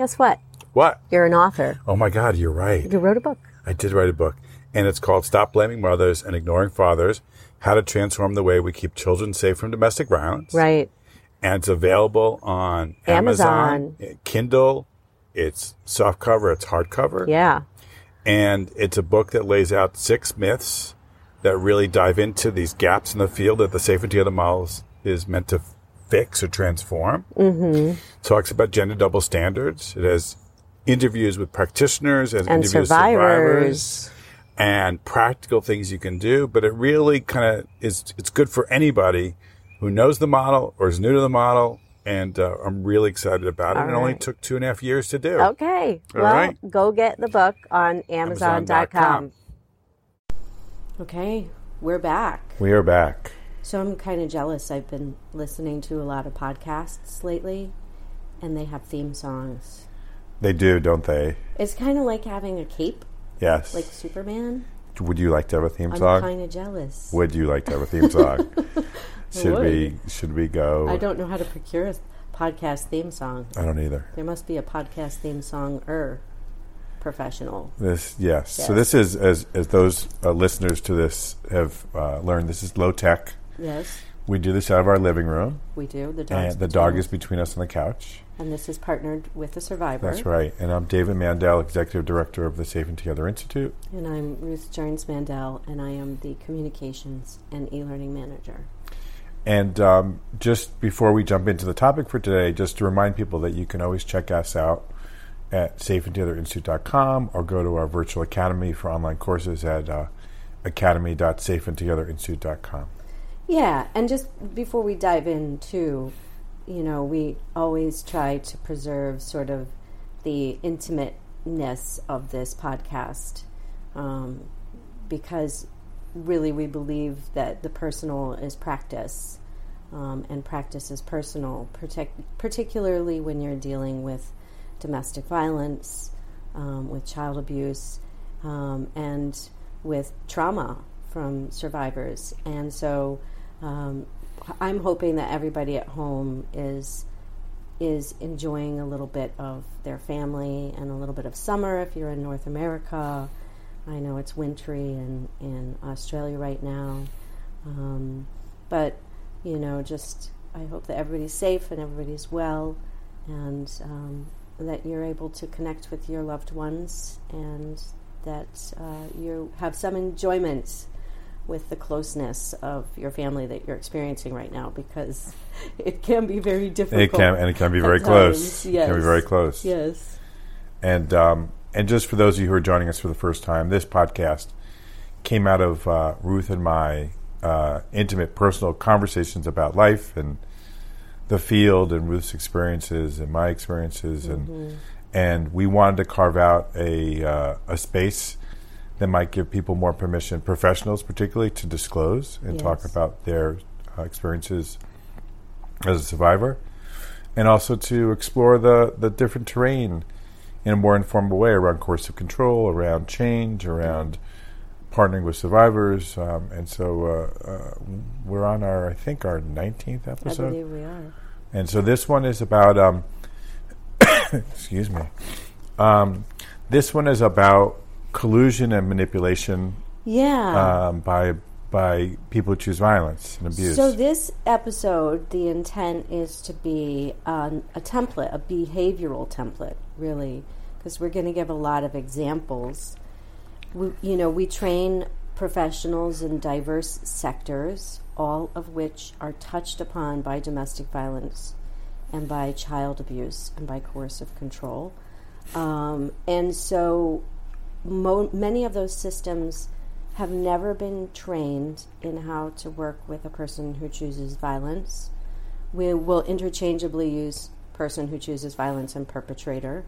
Guess what? What? You're an author. Oh my God, you're right. You wrote a book. I did write a book, and it's called Stop Blaming Mothers and Ignoring Fathers How to Transform the Way We Keep Children Safe from Domestic Violence. Right. And it's available on Amazon, eh, Kindle. It's soft cover, it's hardcover. Yeah. And it's a book that lays out six myths that really dive into these gaps in the field that the Safe and Together model is, is meant to fix or transform. Mm-hmm. Talks about gender double standards. It has interviews with practitioners and, And interviews survivors. survivors and practical things you can do. But it really kind of is. It's good for anybody who knows the model or is new to the model. And uh, I'm really excited about it. All it only took two and a half years to do. Okay. All well, right. go get the book on Amazon.com. Amazon.com. Okay, we're back. We are back. So I'm kind of jealous. I've been listening to a lot of podcasts lately, and they have theme songs. They do, don't they? It's kind of like having a cape, Yes. like Superman. Would you like to have a theme song? I'm kind of jealous. Would you like to have a theme song? should we? Should we go? I don't know how to procure a podcast theme song. I don't either. There must be a podcast theme song er professional. This yes. So this is as as those uh, listeners to this have uh, learned. This is low tech. Yes, We do this out of our living room, we do. The dog. and the dog is between us on the couch. And this is partnered with a survivor. That's right. And I'm David Mandel, executive director of the Safe and Together Institute. And I'm Ruth Jones Mandel, and I am the communications and e-learning manager. And um, just before we jump into the topic for today, just to remind people that you can always check us out at safeandtogetherinstitute.com or go to our virtual academy for online courses at uh, academy.safeandtogetherinstitute.com. Yeah, and just before we dive into, you know, we always try to preserve sort of the intimateness of this podcast um, because really we believe that the personal is practice um, and practice is personal, partic- particularly when you're dealing with domestic violence, um, with child abuse, um, and with trauma from survivors. And so um, I'm hoping that everybody at home is is enjoying a little bit of their family and a little bit of summer if you're in North America. I know it's wintry in, in Australia right now. Um, but, you know, just I hope that everybody's safe and everybody's well and um, that you're able to connect with your loved ones and that uh, you have some enjoyment with the closeness of your family that you're experiencing right now because it can be very difficult. It can and it can be very close. times. It can be very close. Yes. And um, and just for those of you who are joining us for the first time, this podcast came out of uh, Ruth and my uh, intimate, personal conversations about life and the field, and Ruth's experiences and my experiences, and and we wanted to carve out a uh, a space that might give people more permission, professionals particularly, to disclose and talk about their uh, experiences as a survivor, and also to explore the the different terrain in a more informal way around coercive control, around change, around partnering with survivors, um, and so uh, uh, we're on our, I think, our 19th episode. I believe we are. and so this one is about, um, excuse me, um, this one is about collusion and manipulation Yeah. um, by by people who choose violence and abuse. So this episode, the intent is to be um, a template, a behavioral template, really, because we're going to give a lot of examples. We, you know, we train professionals in diverse sectors, all of which are touched upon by domestic violence and by child abuse and by coercive control. Um, and so mo- many of those systems have never been trained in how to work with a person who chooses violence. We will interchangeably use person who chooses violence and perpetrator.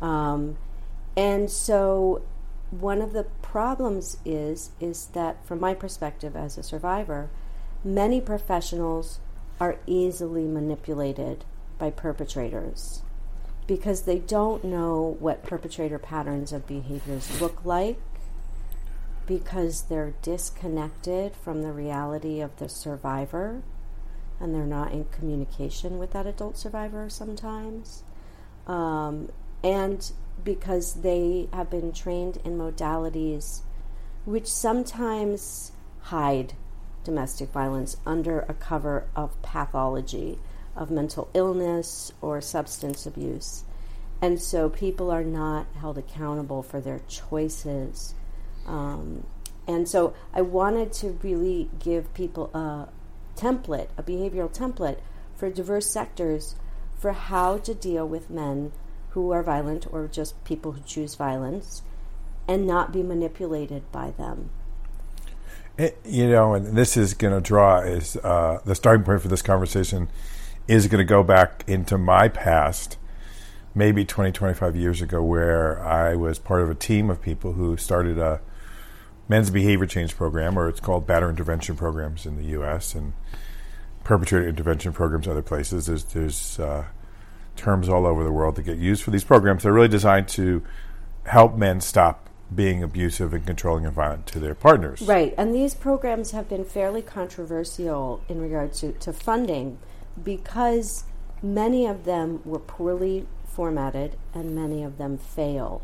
Um, and so one of the problems is is that from my perspective as a survivor, many professionals are easily manipulated by perpetrators because they don't know what perpetrator patterns of behaviors look like because they're disconnected from the reality of the survivor and they're not in communication with that adult survivor sometimes. um, and because they have been trained in modalities which sometimes hide domestic violence under a cover of pathology, of mental illness or substance abuse. And so people are not held accountable for their choices. Um, and so I wanted to really give people a template, a behavioral template for diverse sectors for how to deal with men who are violent or just people who choose violence and not be manipulated by them. It, you know, and this is going to draw is uh, the starting point for this conversation is going to go back into my past, maybe 20, 25 years ago, where I was part of a team of people who started a men's behavior change program, or it's called batterer intervention programs in the U.S. and perpetrator intervention programs other places. There's, there's uh, terms all over the world that get used for these programs. They're really designed to help men stop being abusive and controlling and violent to their partners. Right. And these programs have been fairly controversial in regards to, to funding because many of them were poorly formatted and many of them fail.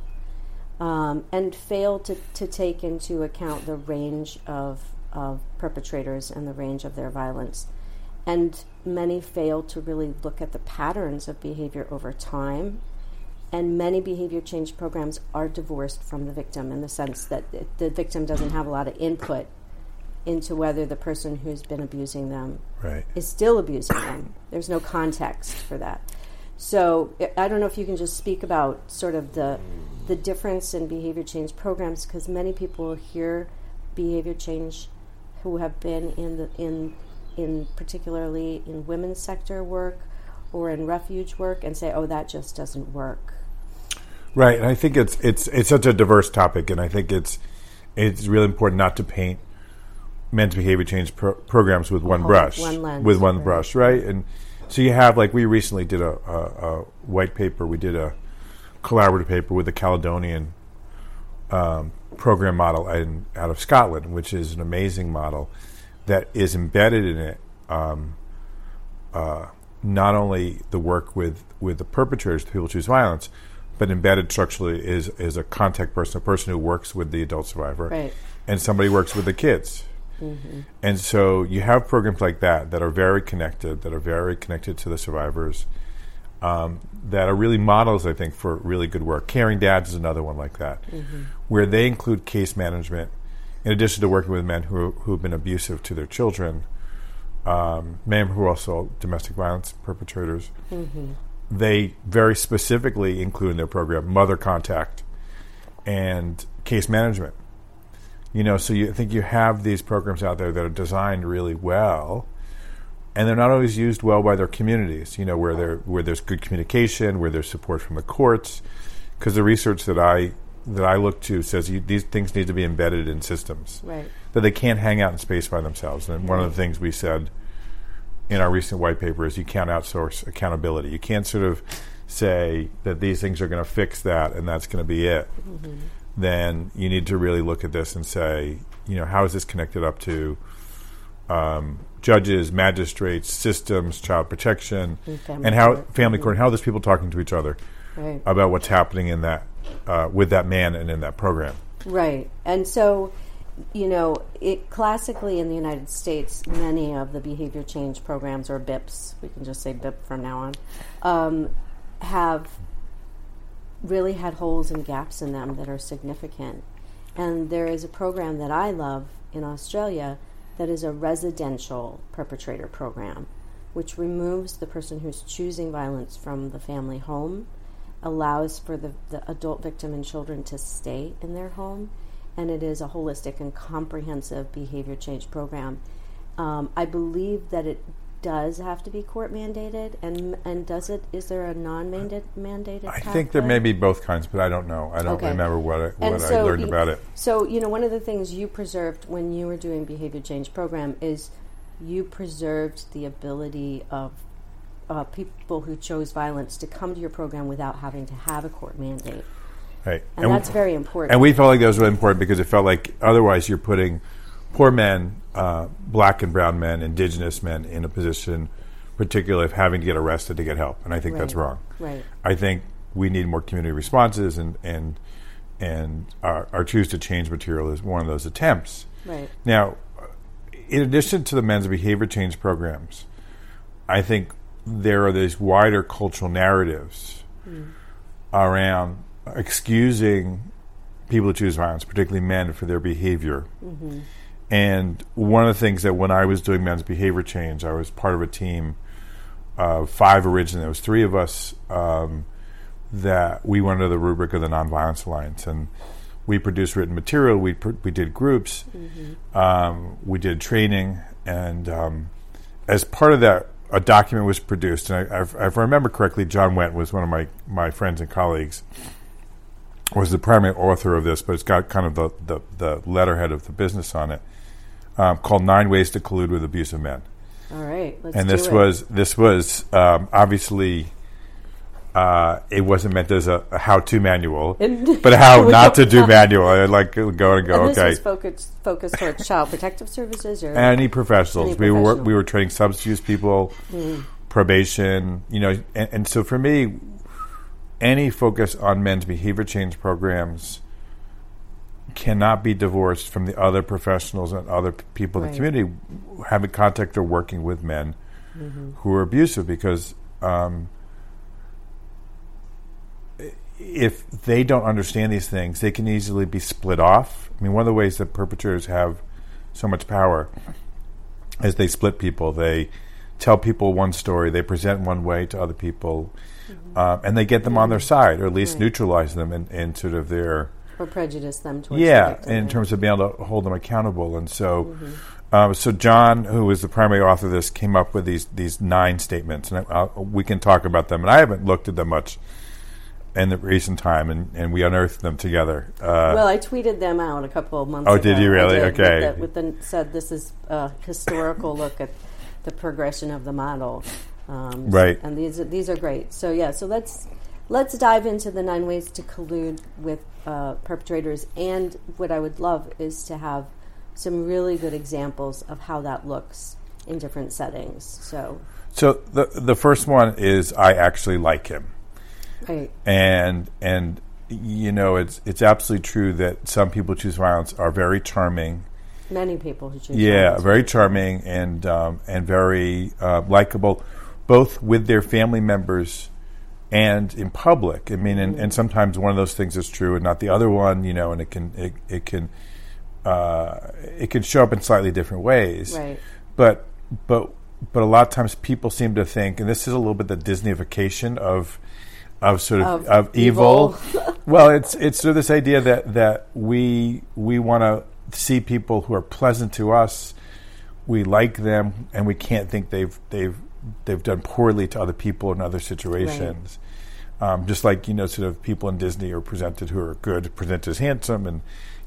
Um, and fail to, to take into account the range of, of perpetrators and the range of their violence. And many fail to really look at the patterns of behavior over time and many behavior change programs are divorced from the victim in the sense that the victim doesn't have a lot of input into whether the person who's been abusing them right. is still abusing them. There's no context for that. So I don't know if you can just speak about sort of the the difference in behavior change programs because many people hear behavior change who have been in the in in particularly in women's sector work or in refuge work and say, "Oh, that just doesn't work." Right, and I think it's it's it's such a diverse topic, and I think it's it's really important not to paint men's behavior change pro- programs with one brush, one lens, with one right. brush, right? And so you have like we recently did a, a, a white paper, we did a collaborative paper with the Caledonian um, program model in, out of Scotland, which is an amazing model that is embedded in it. Um, uh, not only the work with, with the perpetrators, the people who choose violence, but embedded structurally is is a contact person, a person who works with the adult survivor, right. and somebody works with the kids. Mm-hmm. And so you have programs like that that are very connected, that are very connected to the survivors, um, that are really models, I think, for really good work. Caring Dads is another one like that, mm-hmm. where they include case management in addition to working with men who who've been abusive to their children, um, men who are also domestic violence perpetrators. Mm-hmm they very specifically include in their program mother contact and case management. You know, so you I think you have these programs out there that are designed really well, and they're not always used well by their communities. You know, where there where there's good communication, where there's support from the courts, because the research that I that I look to says you, these things need to be embedded in systems right. that they can't hang out in space by themselves. And one of the things we said in our recent white paper is you can't outsource accountability. You can't sort of say that these things are going to fix that and that's going to be it. Mm-hmm. Then you need to really look at this and say, you know, how is this connected up to um, judges, magistrates, systems, child protection, and, and how court. family mm-hmm. court, and how there's people talking to each other right. about what's happening in that uh, with that man and in that program. Right. And so, you know, it classically in the United States, many of the behavior change programs or BIPs, we can just say BIP from now on, um, have really had holes and gaps in them that are significant. And there is a program that I love in Australia that is a residential perpetrator program, which removes the person who's choosing violence from the family home, allows for the, the adult victim and children to stay in their home, and it is a holistic and comprehensive behavior change program. Um, I believe that it does have to be court mandated, and and does it? Is there a non-mandated mandated? I think there may be both kinds, but I don't know. I don't Okay. remember what I, And what I so learned you- about it. So you know, one of the things you preserved when you were doing behavior change program is you preserved the ability of uh, people who chose violence to come to your program without having to have a court mandate, Right. and, that's very important. And we felt like that was really important because it felt like otherwise you're putting poor men, uh, black and brown men, indigenous men in a position, particularly of having to get arrested to get help. And I think that's wrong. right. I think we need more community responses, and and and our, our choose to change material is one of those attempts. Right. Now, in addition to the men's behavior change programs, I think there are these wider cultural narratives mm. around excusing people who choose violence, particularly men, for their behavior. Mm-hmm. And one of the things that when I was doing men's behavior change, I was part of a team of five originally. There was three of us um, that we went under the rubric of the Nonviolence Alliance, and we produced written material. We pr- we did groups, mm-hmm. um, we did training, and um, as part of that, a document was produced. And I, if I remember correctly, John Went was one of my my friends and colleagues was the primary author of this, but it's got kind of the, the, the letterhead of the business on it, um, called Nine Ways to Collude with Abusive Men. All right, and this was this was um, obviously uh, it wasn't meant as a, a how-to manual, but how not to do manual. I like go and go. And this okay, was focused focused towards child protective services or any professionals. Any we were we were training substance people, mm. probation. You know, and, and so for me, any focus on men's behavior change programs cannot be divorced from the other professionals and other people right. in the community having contact or working with men mm-hmm. who are abusive because um, if they don't understand these things, they can easily be split off. I mean, one of the ways that perpetrators have so much power is they split people. They tell people one story, they present one way to other people mm-hmm. um, and they get them on their side, or at least right. neutralize them in, in, sort of their or prejudice them towards yeah, in terms of being able to hold them accountable. And so, mm-hmm. um, so John, who was the primary author of this, came up with these these nine statements, and I, we can talk about them. And I haven't looked at them much in the recent time, and, and we unearthed them together. Uh, well, I tweeted them out a couple of months. Ago. Oh, ago. did you really? Did, okay. With, the, with the, said this is a historical look at the progression of the model. Um, right. And these these are great. So yeah, so let's let's dive into the nine ways to collude with uh, perpetrators. And what I would love is to have some really good examples of how that looks in different settings. So. So the the first one is I actually like him. Right. And and you know it's it's absolutely true that some people choose violence are very charming Many people who choose. Yeah, very charming and um, and very uh, likable, both with their family members and in public. I mean, and, and, sometimes one of those things is true and not the other one. You know, and it can it, it can uh, it can show up in slightly different ways. Right. But but but a lot of times people seem to think, and this is a little bit the Disneyification of of sort of, of, of evil. evil. well, it's it's sort of this idea that that we we want to see people who are pleasant to us. We like them, and we can't think they've they've they've done poorly to other people in other situations. Right. Um, just like you know, sort of people in Disney are presented who are good, presented as handsome, and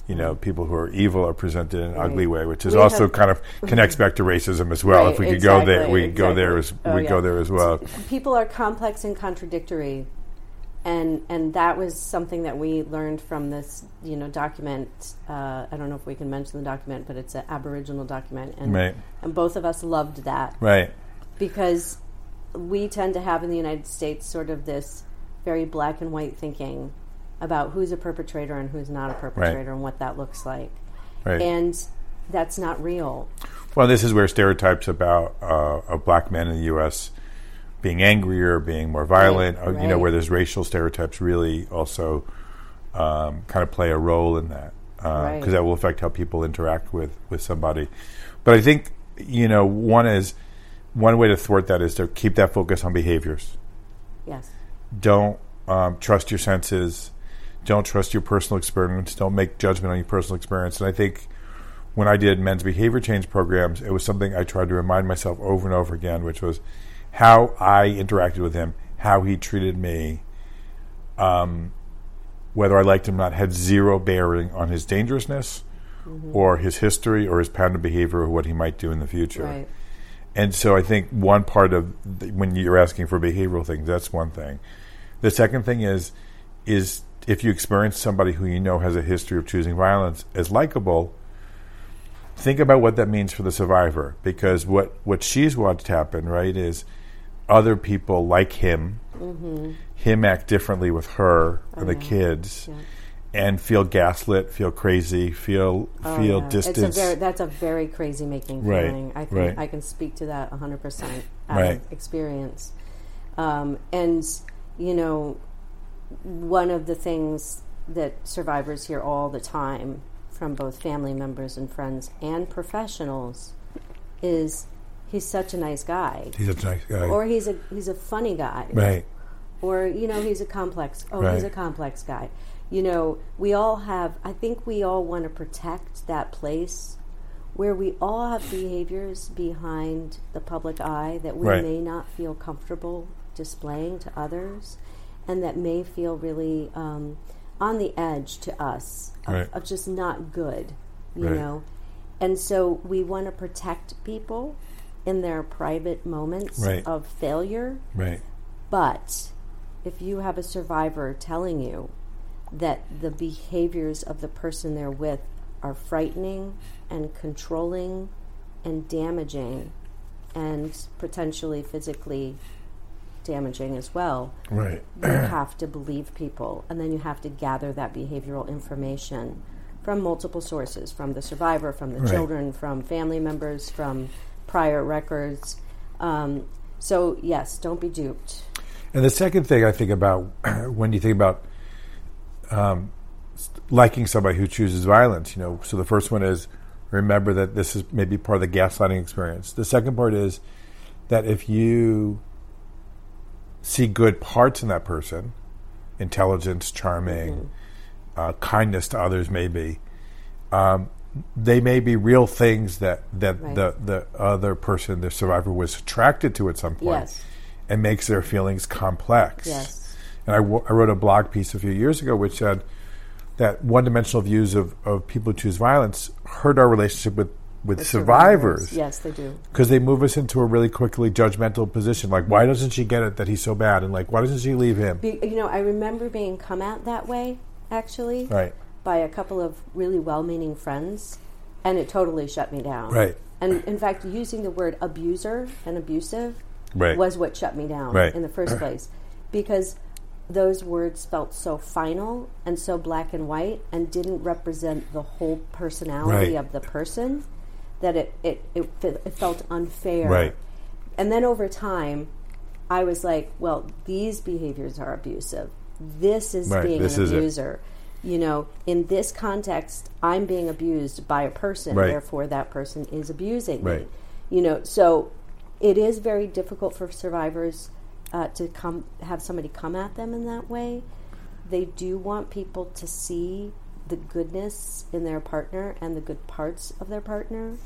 you know, people who are evil are presented in an right. ugly way, which is we also kind of connects back to racism as well. Right, if we could exactly, go there, we exactly. go there as oh, we yeah. go there as well. People are complex and contradictory and and that was something that we learned from this you know document uh, I don't know if we can mention the document but it's an aboriginal document and right. and both of us loved that right because we tend to have in the United States sort of this very black and white thinking about who's a perpetrator and who's not a perpetrator right. and what that looks like right. and that's not real well this is where stereotypes about uh, of black men in the U.S being angrier, being more violent, right, right. you know, where there's racial stereotypes really also um, kind of play a role in that because uh, that will affect how people interact with with somebody. But I think you know one is one way to thwart that is to keep that focus on behaviors. Yes. Don't um, trust your senses. Don't trust your personal experience. Don't make judgment on your personal experience. And I think when I did men's behavior change programs, it was something I tried to remind myself over and over again, which was how I interacted with him, how he treated me, um, whether I liked him or not, had zero bearing on his dangerousness mm-hmm. or his history or his pattern of behavior or what he might do in the future. Right. And so I think one part of the, when you're asking for behavioral things, that's one thing. The second thing is is if you experience somebody who you know has a history of choosing violence as likable, think about what that means for the survivor. Because what, what she's watched happen, right, is other people like him, mm-hmm. him act differently with her and the yeah. kids, Yeah. And feel gaslit, feel crazy, feel Oh, feel yeah. distance. A very, that's a very crazy making Right, feeling. I can right. I can speak to that 100% out Right. of experience. Um, and you know, one of the things that survivors hear all the time from both family members and friends and professionals is he's such a nice guy. He's a nice guy, Or he's a he's a funny guy right? or you know he's a complex oh he's a complex guy you know we all have i think we all want to protect that place where we all have behaviors behind the public eye that we Right. may not feel comfortable displaying to others and that may feel really um, on the edge to us of, Right. of just not good you Right. know and so we want to protect people in their private moments of failure Right. but if you have a survivor telling you that the behaviors of the person they're with are frightening and controlling and damaging and potentially physically damaging as well, Right. you have to believe people. And then you have to gather that behavioral information from multiple sources from the survivor, from the Right. children, from family members, from prior records. Um, so, yes, don't be duped. And the second thing I think about when you think about um, liking somebody who chooses violence, you know, so the first one is remember that this is maybe part of the gaslighting experience. The second part is that if you see good parts in that person, intelligence, charming, uh, kindness to others, maybe, um, they may be real things that, that Right. the, the other person, the survivor, was attracted to at some point Yes. and makes their feelings complex. Yes. And I, w- I wrote a blog piece a few years ago which said that one dimensional views of, of people who choose violence hurt our relationship with, with The survivors. Yes, they do. Because they move us into a really quickly judgmental position. Like, why doesn't she get it that he's so bad? And, like, why doesn't she leave him? Be, you know, I remember being come at that way, actually, Right. by a couple of really well meaning friends, and it totally shut me down. Right. And in fact, using the word abuser and abusive Right. was what shut me down Right. in the first place. Because those words felt so final and so black and white and didn't represent the whole personality Right. of the person that it, it, it, it felt unfair. Right. And then over time, I was like, well, these behaviors are abusive. This is Right, being this an abuser. You know, in this context, I'm being abused by a person, Right. therefore that person is abusing Right. me. You know, so it is very difficult for survivors uh, to come have somebody come at them in that way. They do want people to see the goodness in their partner and the good parts of their partner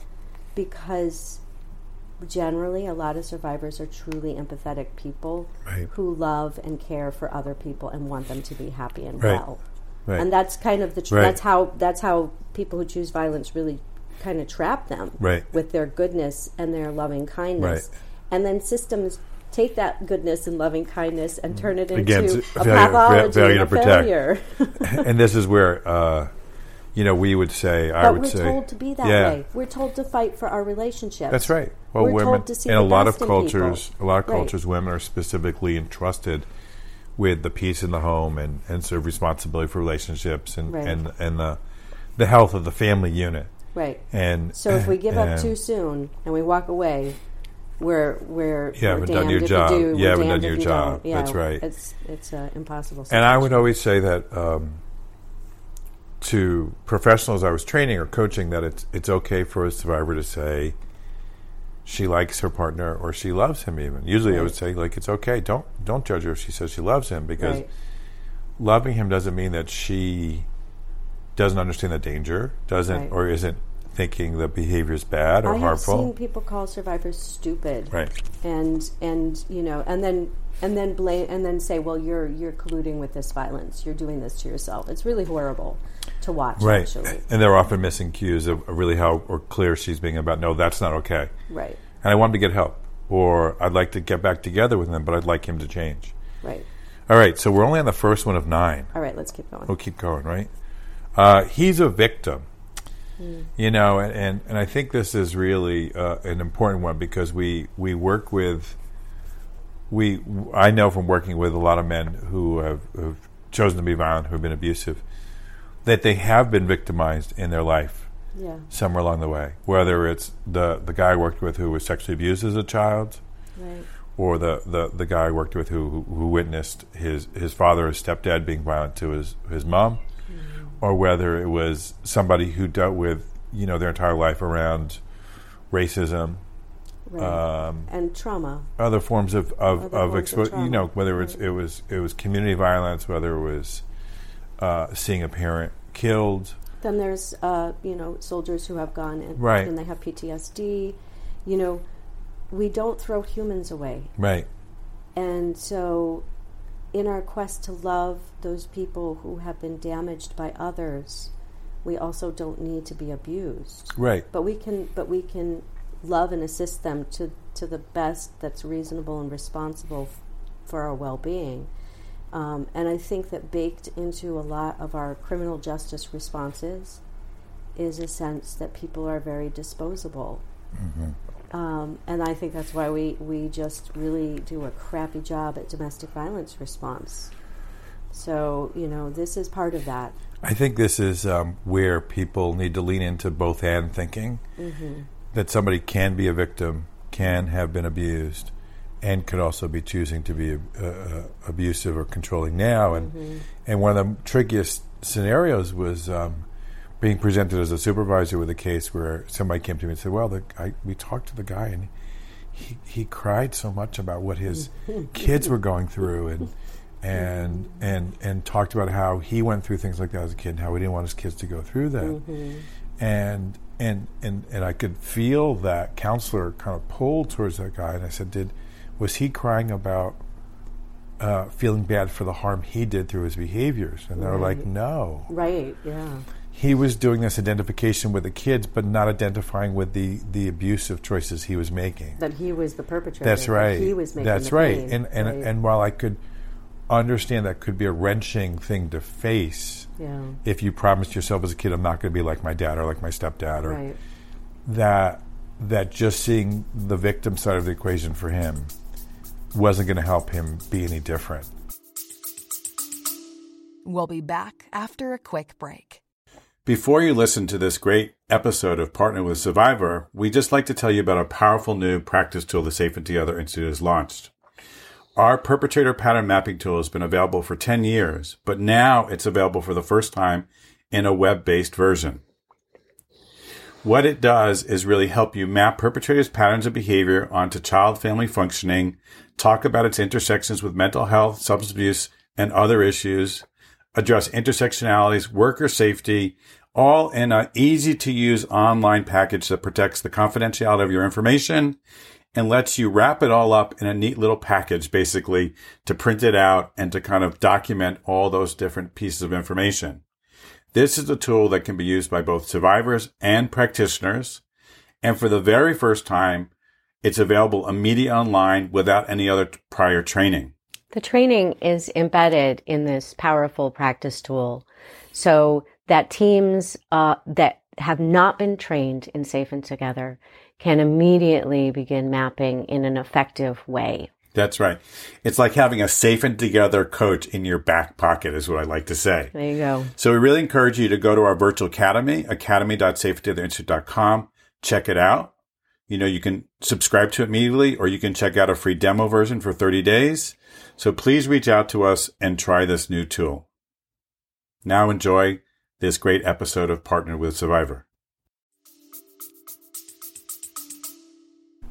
because generally a lot of survivors are truly empathetic people Right. who love and care for other people and want them to be happy and Right. well. Right. And that's kind of the tr- that's how that's how people who choose violence really kind of trap them with their goodness and their loving kindness. And then systems take that goodness and loving kindness and turn it into a failure- pathology failure and to protect. failure. and this is where, uh, you know, we would say, I but would we're say. told to be that yeah, way. We're told to fight for our relationships. That's right. Well, We're women told to see in a lot of in people. cultures, a lot of Right. cultures, women are specifically entrusted with the peace in the home and, and sort of responsibility for relationships and Right. and and the the health of the family unit. Right. And So if we give up too soon and we walk away, we're we're You haven't done your job. We do, You haven't done your job. Yeah, That's right. It's it's uh, impossible. And I would always say that um, to professionals I was training or coaching that it's it's okay for a survivor to say she likes her partner or she loves him. Even usually, I would say like it's okay. Don't don't judge her if she says she loves him because Right. loving him doesn't mean that she doesn't understand the danger, doesn't Right. or isn't thinking the behavior is bad or I harmful. seen people call survivors stupid, Right. and and you know, and then and then blame and then say, well, you're you're colluding with this violence. You're doing this to yourself. It's really horrible to watch. Right. Actually, And they're often missing cues of of really how or clear she's being about no, that's not okay. right, and I want him to get help, or I'd like to get back together with him, but I'd like him to change. right. All right, so we're only on the first one of nine. All right, let's keep going. We'll keep going, right? Uh, he's a victim, you know, and, and, and I think this is really uh, an important one because we we work with we I know from working with a lot of men who have, have chosen to be violent, who have been abusive, that they have been victimized in their life Yeah. somewhere along the way. Whether it's the the guy I worked with who was sexually abused as a child, Right. or the, the, the guy I worked with who, who who witnessed his his father, his stepdad, being violent to his his mom, or whether it was somebody who dealt with you know their entire life around racism, Right. um, and trauma. other forms of of, Other of you know whether it's it was it was community violence, whether it was uh, seeing a parent killed. Then there's, uh, you know, soldiers who have gone and, Right. and they have PTSD. You know, we don't throw humans away. Right. And so, in our quest to love those people who have been damaged by others, we also don't need to be abused. Right. But we can, but we can love and assist them to, to the best that's reasonable and responsible f- for our well-being. Um, and I think that baked into a lot of our criminal justice responses is a sense that people are very disposable. Um, and I think that's why we, we just really do a crappy job at domestic violence response. So, you know, this is part of that. I think this is um, where people need to lean into both and thinking that somebody can be a victim, can have been abused, and could also be choosing to be uh, uh, abusive or controlling now. And and one of the trickiest scenarios was um, being presented as a supervisor with a case where somebody came to me and said, "Well, the, I, we talked to the guy and." He, he cried so much about what his kids were going through and and and and talked about how he went through things like that as a kid and how he didn't want his kids to go through that and and and and I could feel that counselor kind of pull towards that guy and I said did was he crying about uh, feeling bad for the harm he did through his behaviors and they're like no Right, yeah. He was doing this identification with the kids but not identifying with the the abusive choices he was making That he was the perpetrator. that's that right. He was making That's the right. pain, And and right. and while I could understand that could be a wrenching thing to face, yeah, if you promised yourself as a kid, I'm not going to be like my dad or like my stepdad, or right. that that just seeing the victim side of the equation for him wasn't going to help him be any different. We'll be back after a quick break. Before you listen to this great episode of Partner with Survivor, we just like to tell you about a powerful new practice tool the Safe and Together Institute has launched. Our perpetrator pattern mapping tool has been available for 10 years, but now it's available for the first time in a web-based version. What it does is really help you map perpetrators' patterns of behavior onto child family functioning, talk about its intersections with mental health, substance abuse, and other issues, address intersectionalities, worker safety, all in an easy to use online package that protects the confidentiality of your information and lets you wrap it all up in a neat little package, basically to print it out and to kind of document all those different pieces of information. This is a tool that can be used by both survivors and practitioners. And for the very first time, it's available immediately online without any other prior training. The training is embedded in this powerful practice tool so that teams uh, that have not been trained in Safe and Together can immediately begin mapping in an effective way. That's right. It's like having a safe and together coach in your back pocket is what I like to say. There you go. So we really encourage you to go to our virtual academy, academy.safeandtogetherinstitute.com. Check it out. You know, you can subscribe to it immediately or you can check out a free demo version for 30 days. So please reach out to us and try this new tool. Now enjoy this great episode of Partner with Survivor.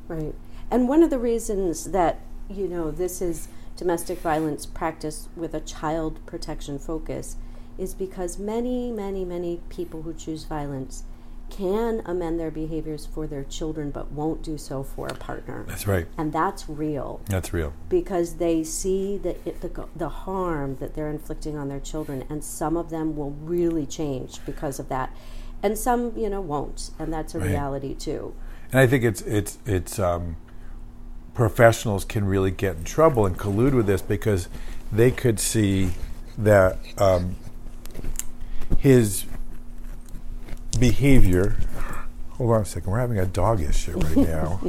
Right. And one of the reasons that, you know, this is domestic violence practice with a child protection focus is because many, many, many people who choose violence can amend their behaviors for their children but won't do so for a partner. That's right. And that's real That's real. because they see the, the, the harm that they're inflicting on their children, and some of them will really change because of that. And some, you know, won't, and that's a Right. reality too. And I think it's it's it's um, professionals can really get in trouble and collude with this because they could see that um, his behavior. Hold on a second. We're having a dog issue right now.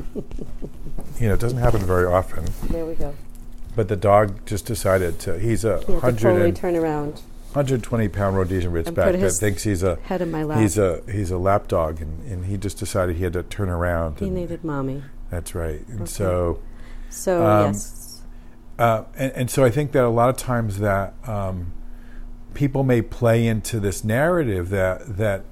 you know, it doesn't happen very often. There we go. but the dog just decided to. He's a he hundred and turn around. 120 pound Rhodesian Ridgeback that thinks he's a Head in my lap. he's a he's a lap dog, and, and he just decided he had to turn around. he and needed mommy. that's right. And Okay. so So Um, yes, uh, and, and so I think that a lot of times that um, people may play into this narrative that that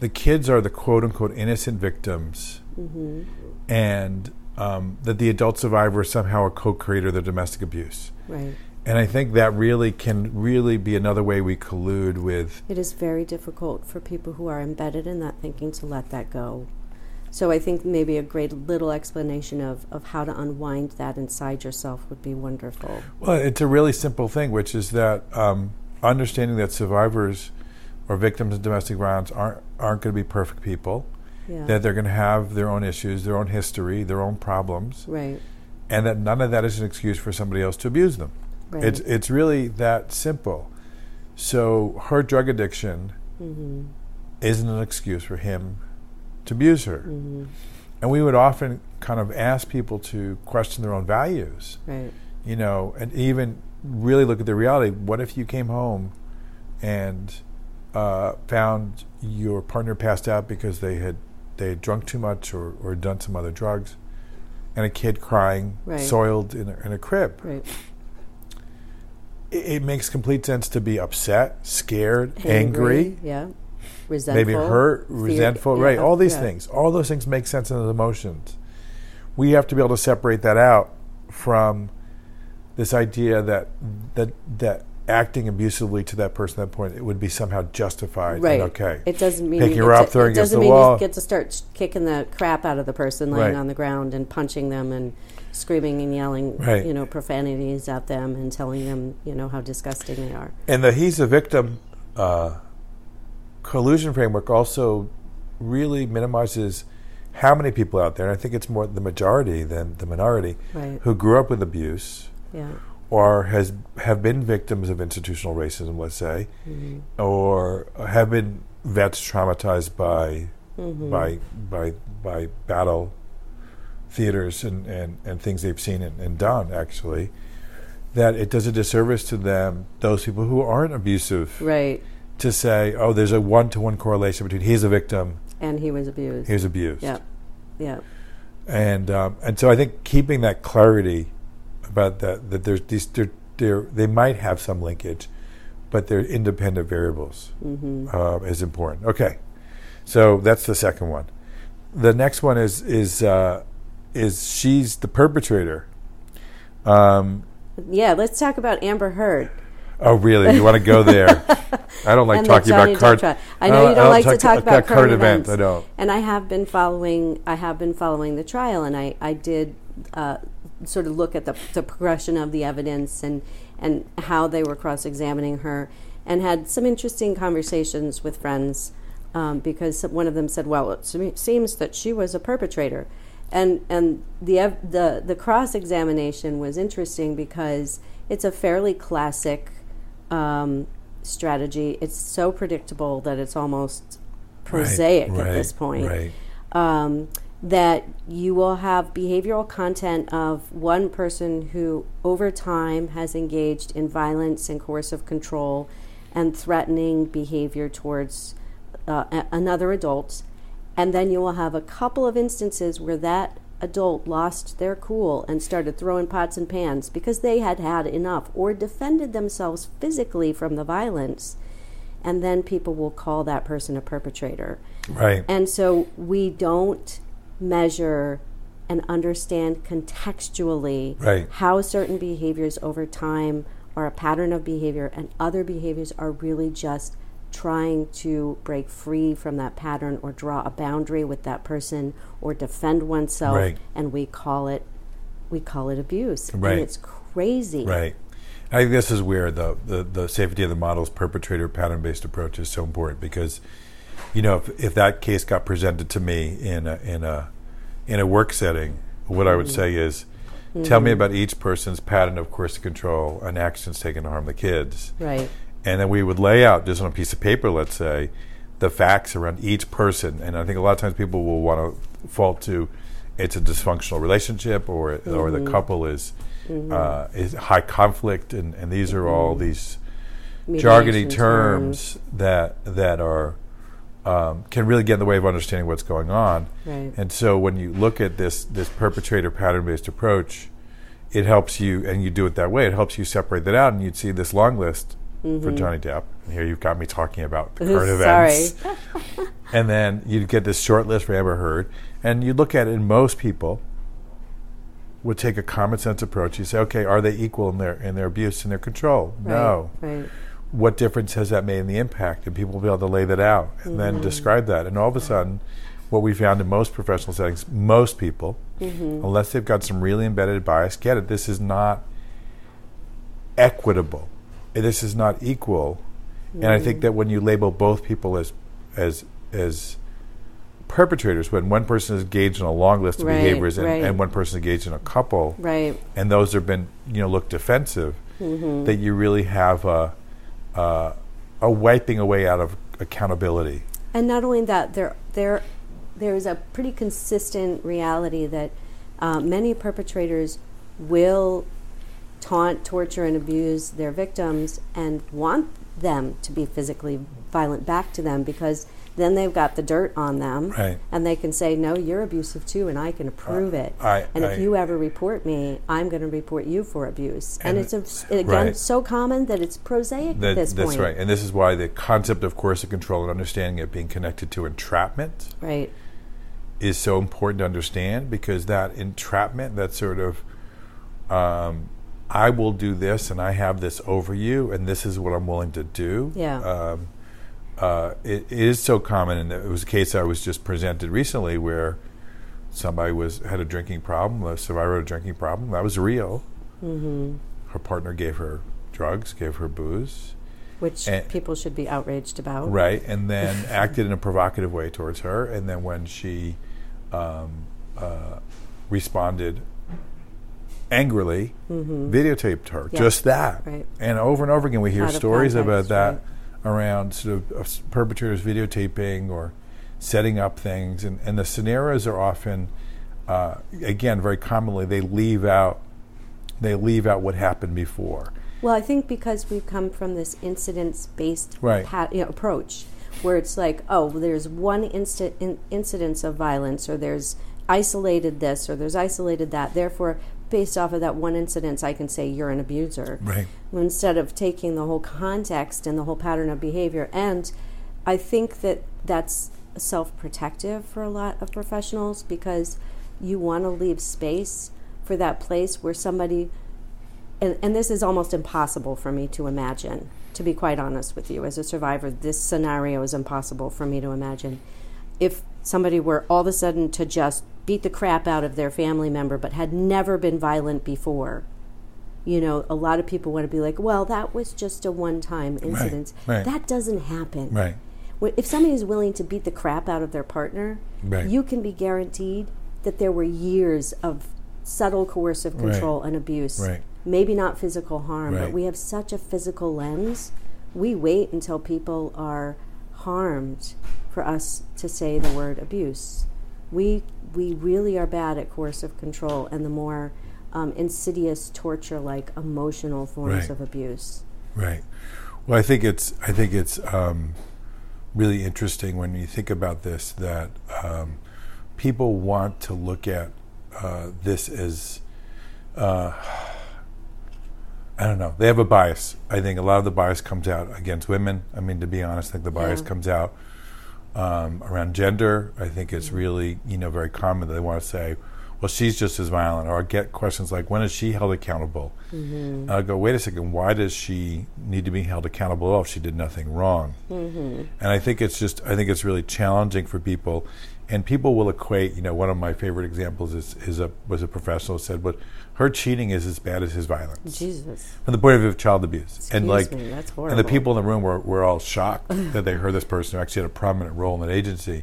the kids are the quote unquote innocent victims, Mm-hmm. and um, that the adult survivor is somehow a co-creator of the domestic abuse. right. And I think that really can really be another way we collude with It is very difficult for people who are embedded in that thinking to let that go. So I think maybe a great little explanation of, of how to unwind that inside yourself would be wonderful. Well, it's a really simple thing, which is that um, understanding that survivors or victims of domestic violence aren't aren't going to be perfect people. Yeah. That they're going to have their own issues, their own history, their own problems, right. and that none of that is an excuse for somebody else to abuse them. Right. It's it's really that simple. So her drug addiction mm-hmm. isn't an excuse for him to abuse her. Mm-hmm. And we would often kind of ask people to question their own values. Right. you know, and even really look at the reality. What if you came home and uh, found your partner passed out because they had they had drunk too much or, or done some other drugs, and a kid crying, Right. soiled in a, in a crib? Right. It, it makes complete sense to be upset, scared, angry, Yeah. Resentful. maybe hurt, resentful, yeah, right? All these yeah. things, all those things make sense in the emotions. We have to be able to separate that out from this idea that that that acting abusively to that person at that point it would be somehow justified Right. and okay. It doesn't mean Picking you her up, to- throwing it doesn't mean wall. you get to start kicking the crap out of the person laying Right. on the ground and punching them and screaming and yelling, Right. you know, profanities at them and telling them, you know, how disgusting they are. And the he's a victim uh, collusion framework also really minimizes how many people out there, and I think it's more the majority than the minority, who grew up with abuse Yeah. Or has have been victims of institutional racism, let's say, or have been vets traumatized by by by by battle theaters and, and, and things they've seen and, and done actually that it does a disservice to them those people who aren't abusive Right. to say oh there's a one-to-one correlation between he's a victim And he was abused. he's abused Yeah. Yeah. and um, and so I think keeping that clarity about that that there's these they're, they're, they might have some linkage, but they're independent variables Mm-hmm. uh, is important. Okay, so that's the second one. The next one is is uh, is she's the perpetrator. Um, Yeah. Let's talk about Amber Heard. oh, really? You want to go there? I don't like talking about card. I know you don't like to talk about card current events. events. I don't. And I have been following. I have been following the trial, and I I did uh, sort of look at the, the progression of the evidence and and how they were cross examining her, and had some interesting conversations with friends um, because one of them said, "Well, it seems that she was a perpetrator." And, and the, the, the cross examination was interesting because it's a fairly classic um, strategy. It's so predictable that it's almost prosaic right, at this point. Right. Um, that you will have behavioral content of one person who, over time, has engaged in violence and coercive control and threatening behavior towards uh, a- another adult. And then you will have a couple of instances where that adult lost their cool and started throwing pots and pans because they had had enough or defended themselves physically from the violence. And then people will call that person a perpetrator. Right. And so we don't measure and understand contextually Right. how certain behaviors over time are a pattern of behavior and other behaviors are really just trying to break free from that pattern or draw a boundary with that person or defend oneself Right. and we call it we call it abuse Right. and it's crazy Right. I think this is where the, the, the Safe and Together models perpetrator pattern based approach is so important because, you know, if, if that case got presented to me in a, in a in a work setting, what I would mm. say is, tell me mm. about each person's pattern of coercive control and actions taken to harm the kids, right. And then we would lay out just on a piece of paper, let's say, the facts around each person. And I think a lot of times people will want to fault to it's a dysfunctional relationship or or the mm-hmm. couple is mm-hmm. uh, is high conflict, and, and these are all mm-hmm. these Mediation jargony terms. that that are um, can really get in the way of understanding what's going on. Right. And so when you look at this this perpetrator pattern based approach, it helps you, and you do it that way. It helps you separate that out, and you'd see this long list for Johnny Depp. And here you've got me talking about the current events, and then you'd get this short list for Amber Heard, and you look at it, and most people would take a common sense approach. You say, okay, are they equal in their in their abuse and their control? No Right. What difference has that made in the impact? And people will be able to lay that out and then mm-hmm. describe that. And all of a sudden, what we found in most professional settings, most people, mm-hmm. unless they've got some really embedded bias, get it. This is not equitable. This is not equal. And I think mm-hmm. that when you label both people as as as perpetrators, when one person is engaged in a long list of Right, behaviors and, right. and one person is engaged in a couple, Right. and those have been you know look defensive, Mm-hmm. that you really have a, a a wiping away out of accountability. And not only that, there there there is a pretty consistent reality that uh, many perpetrators will taunt, torture, and abuse their victims and want them to be physically violent back to them because then they've got the dirt on them Right. and they can say no you're abusive too and i can approve it I- and I- if you ever report me i'm going to report you for abuse and, And it's a, again right. so common that it's prosaic That- at this that's point That's right, and this is why the concept of coercive control and understanding it being connected to entrapment right is so important to understand because that entrapment, that sort of, um, I will do this and I have this over you, and this is what I'm willing to do. Yeah. Um, uh, it, it is so common, and it was a case I was just presented recently where somebody was had a drinking problem, a survivor of a drinking problem. That was real. Mm-hmm. Her partner gave her drugs, gave her booze, which And- people should be outraged about right, and then acted in a provocative way towards her. And then when she um, uh, responded angrily, videotaped her. Yeah. Just that. Right. And over and over again, we hear stories about that right. Around sort of uh, perpetrators videotaping or setting up things. And, and the scenarios are often, uh, again, very commonly, they leave out. They leave out what happened before. Well, I think because we've come from this incidence-based Right. pat, you know, approach, where it's like, oh, there's one insta- in, incidence of violence, or there's isolated this, or there's isolated that. Therefore, based off of that one incidence, I can say you're an abuser. Right. Instead of taking the whole context and the whole pattern of behavior, and I think that that's self-protective for a lot of professionals because you want to leave space for that place where somebody and, and this is almost impossible for me to imagine to be quite honest with you as a survivor this scenario is impossible for me to imagine if somebody were all of a sudden to just beat the crap out of their family member but had never been violent before you know a lot of people want to be like well that was just a one-time incident right. that doesn't happen Right. If somebody is willing to beat the crap out of their partner, Right. you can be guaranteed that there were years of subtle coercive Right. control and abuse. Right. Maybe not physical harm, but we have such a physical lens. We wait until people are harmed for us to say the word abuse. We we really are bad at coercive control and the more um, insidious torture-like emotional forms Right. of abuse. Right. Well, I think it's I think it's um, really interesting when you think about this that um, people want to look at uh, this as uh, I don't know. They have a bias. I think a lot of the bias comes out against women. I mean, to be honest, I think the bias Yeah. comes out um, around gender. I think it's mm-hmm. really you know very common that they want to say, "Well, she's just as violent," or I get questions like, "When is she held accountable?" And I go, "Wait a second. Why does she need to be held accountable if she did nothing wrong?" Mm-hmm. And I think it's just I think it's really challenging for people, and people will equate. You know, one of my favorite examples is is a was a professional who said, "But her cheating is as bad as his violence." Jesus. from the point of view of child abuse. and Excuse like, me, that's horrible. and the people in the room were, were all shocked that they heard this person who actually had a prominent role in an agency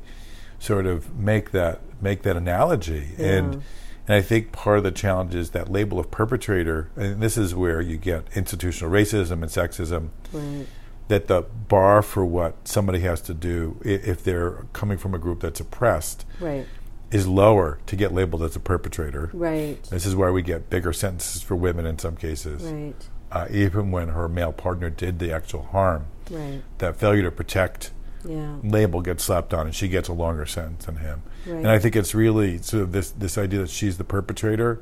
sort of make that make that analogy. And and I think part of the challenge is that label of perpetrator, and this is where you get institutional racism and sexism. Right. That the bar for what somebody has to do, if they're coming from a group that's oppressed, Right. Is lower to get labeled as a perpetrator. Right. This is why we get bigger sentences for women in some cases. Right. Uh, even when her male partner did the actual harm, Right. that failure to protect Yeah. label gets slapped on, and she gets a longer sentence than him. Right. And I think it's really sort of this this idea that she's the perpetrator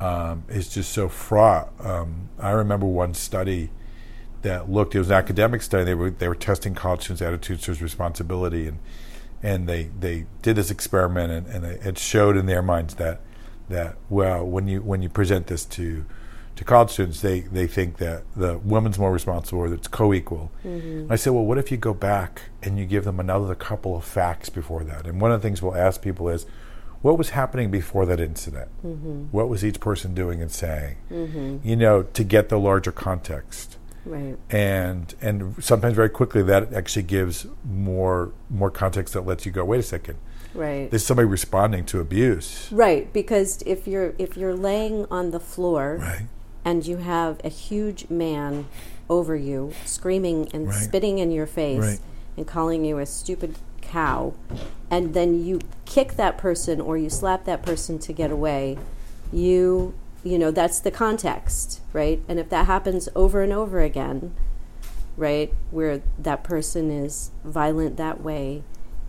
um, is just so fraught. Um, I remember one study that looked; it was an academic study. They were they were testing college students' attitudes towards responsibility, and and they they did this experiment, and, and it showed in their minds that that well, when you when you present this to to college students, they, they think that the woman's more responsible or that it's co-equal. Mm-hmm. I said, well, what if you go back and you give them another couple of facts before that? And one of the things we'll ask people is, what was happening before that incident? Mm-hmm. What was each person doing and saying? Mm-hmm. You know, to get the larger context. Right. And and sometimes very quickly that actually gives more more context that lets you go, wait a second, Right. this is somebody responding to abuse. Right, because if you're if you're laying on the floor Right. and you have a huge man over you screaming and Right. spitting in your face Right. and calling you a stupid cow and then you kick that person or you slap that person to get away you you know that's the context right and if that happens over and over again right where that person is violent that way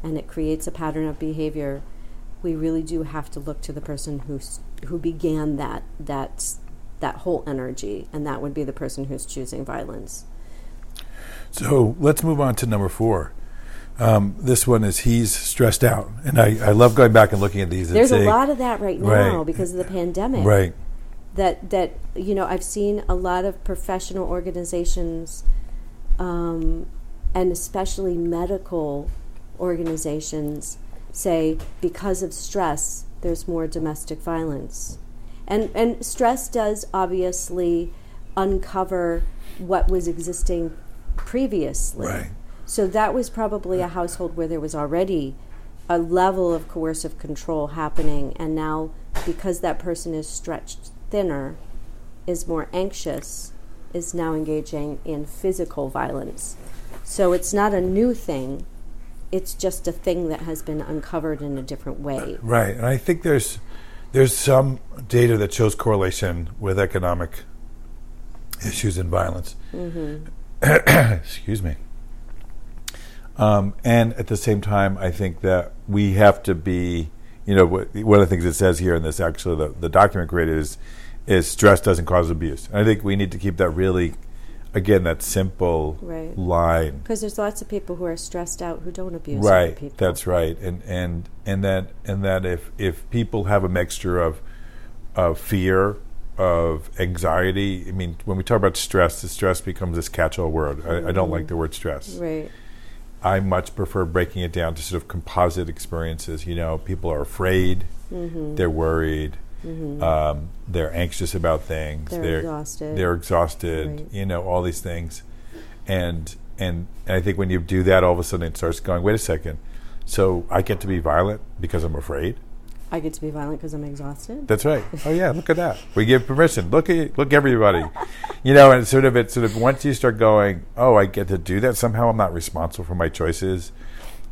and it creates a pattern of behavior we really do have to look to the person who's who began that that that whole energy and that would be the person who's choosing violence So let's move on to number four. Um, this one is he's stressed out, and I, I love going back and looking at these. And there's a lot of that right now Right. because of the pandemic right, that that you know I've seen a lot of professional organizations, um, and especially medical organizations, say because of stress there's more domestic violence, and and stress does obviously uncover what was existing previously. Right. So that was probably a household where there was already a level of coercive control happening, and now because that person is stretched thinner, is more anxious, is now engaging in physical violence. So it's not a new thing, it's just a thing that has been uncovered in a different way. right. And I think there's there's some data that shows correlation with economic issues and violence. Mm-hmm. Excuse me. Um, and at the same time, I think that we have to be, you know, one of the things it says here in this actually the, the document created is is stress doesn't cause abuse. And I think we need to keep that really, again, that simple Right. line. Because there's lots of people who are stressed out who don't abuse other right people. that's right and and and that and that if if people have a mixture of of fear of anxiety i mean when we talk about stress the stress becomes this catch-all word I, I don't like mm-hmm. the word stress Right. I much prefer breaking it down to sort of composite experiences you know people are afraid Mm-hmm. they're worried um, they're anxious about things They're exhausted. they're exhausted Right. you know all these things and and I think when you do that, all of a sudden it starts going. Wait a second. So I get to be violent because I'm afraid. I get to be violent because I'm exhausted. That's right. Oh yeah, look at that. We give permission. Look at look everybody. You know, and sort of it sort of once you start going, oh, I get to do that. Somehow I'm not responsible for my choices,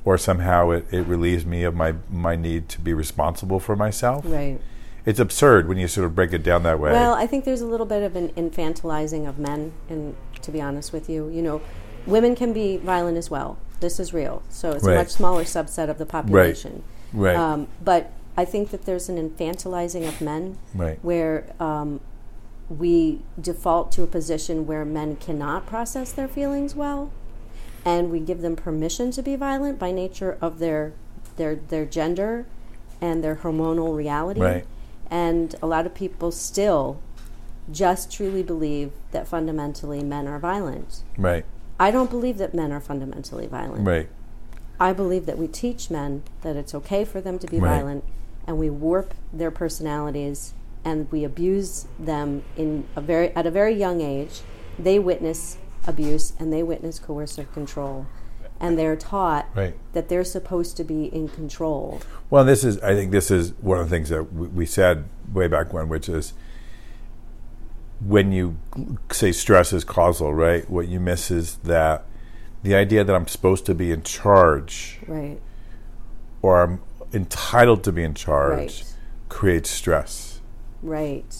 or somehow it, it relieves me of my my need to be responsible for myself. right. It's absurd when you sort of break it down that way. Well, I think there's a little bit of an infantilizing of men, and to be honest with you, you know, women can be violent as well. This is real. So it's Right. a much smaller subset of the population. right. Um, but I think that there's an infantilizing of men right. where um, we default to a position where men cannot process their feelings well, and we give them permission to be violent by nature of their their their gender and their hormonal reality. Right. And a lot of people still just truly believe that fundamentally men are violent. Right. I don't believe that men are fundamentally violent. Right. I believe that we teach men that it's okay for them to be Right. violent, and we warp their personalities and we abuse them in a very at a very young age. They witness abuse and they witness coercive control, and they're taught Right. that they're supposed to be in control. Well, this is, I think this is one of the things that we, we said way back when, which is when you say stress is causal, right? What you miss is that the idea that I'm supposed to be in charge Right. or I'm entitled to be in charge Right. creates stress. Right.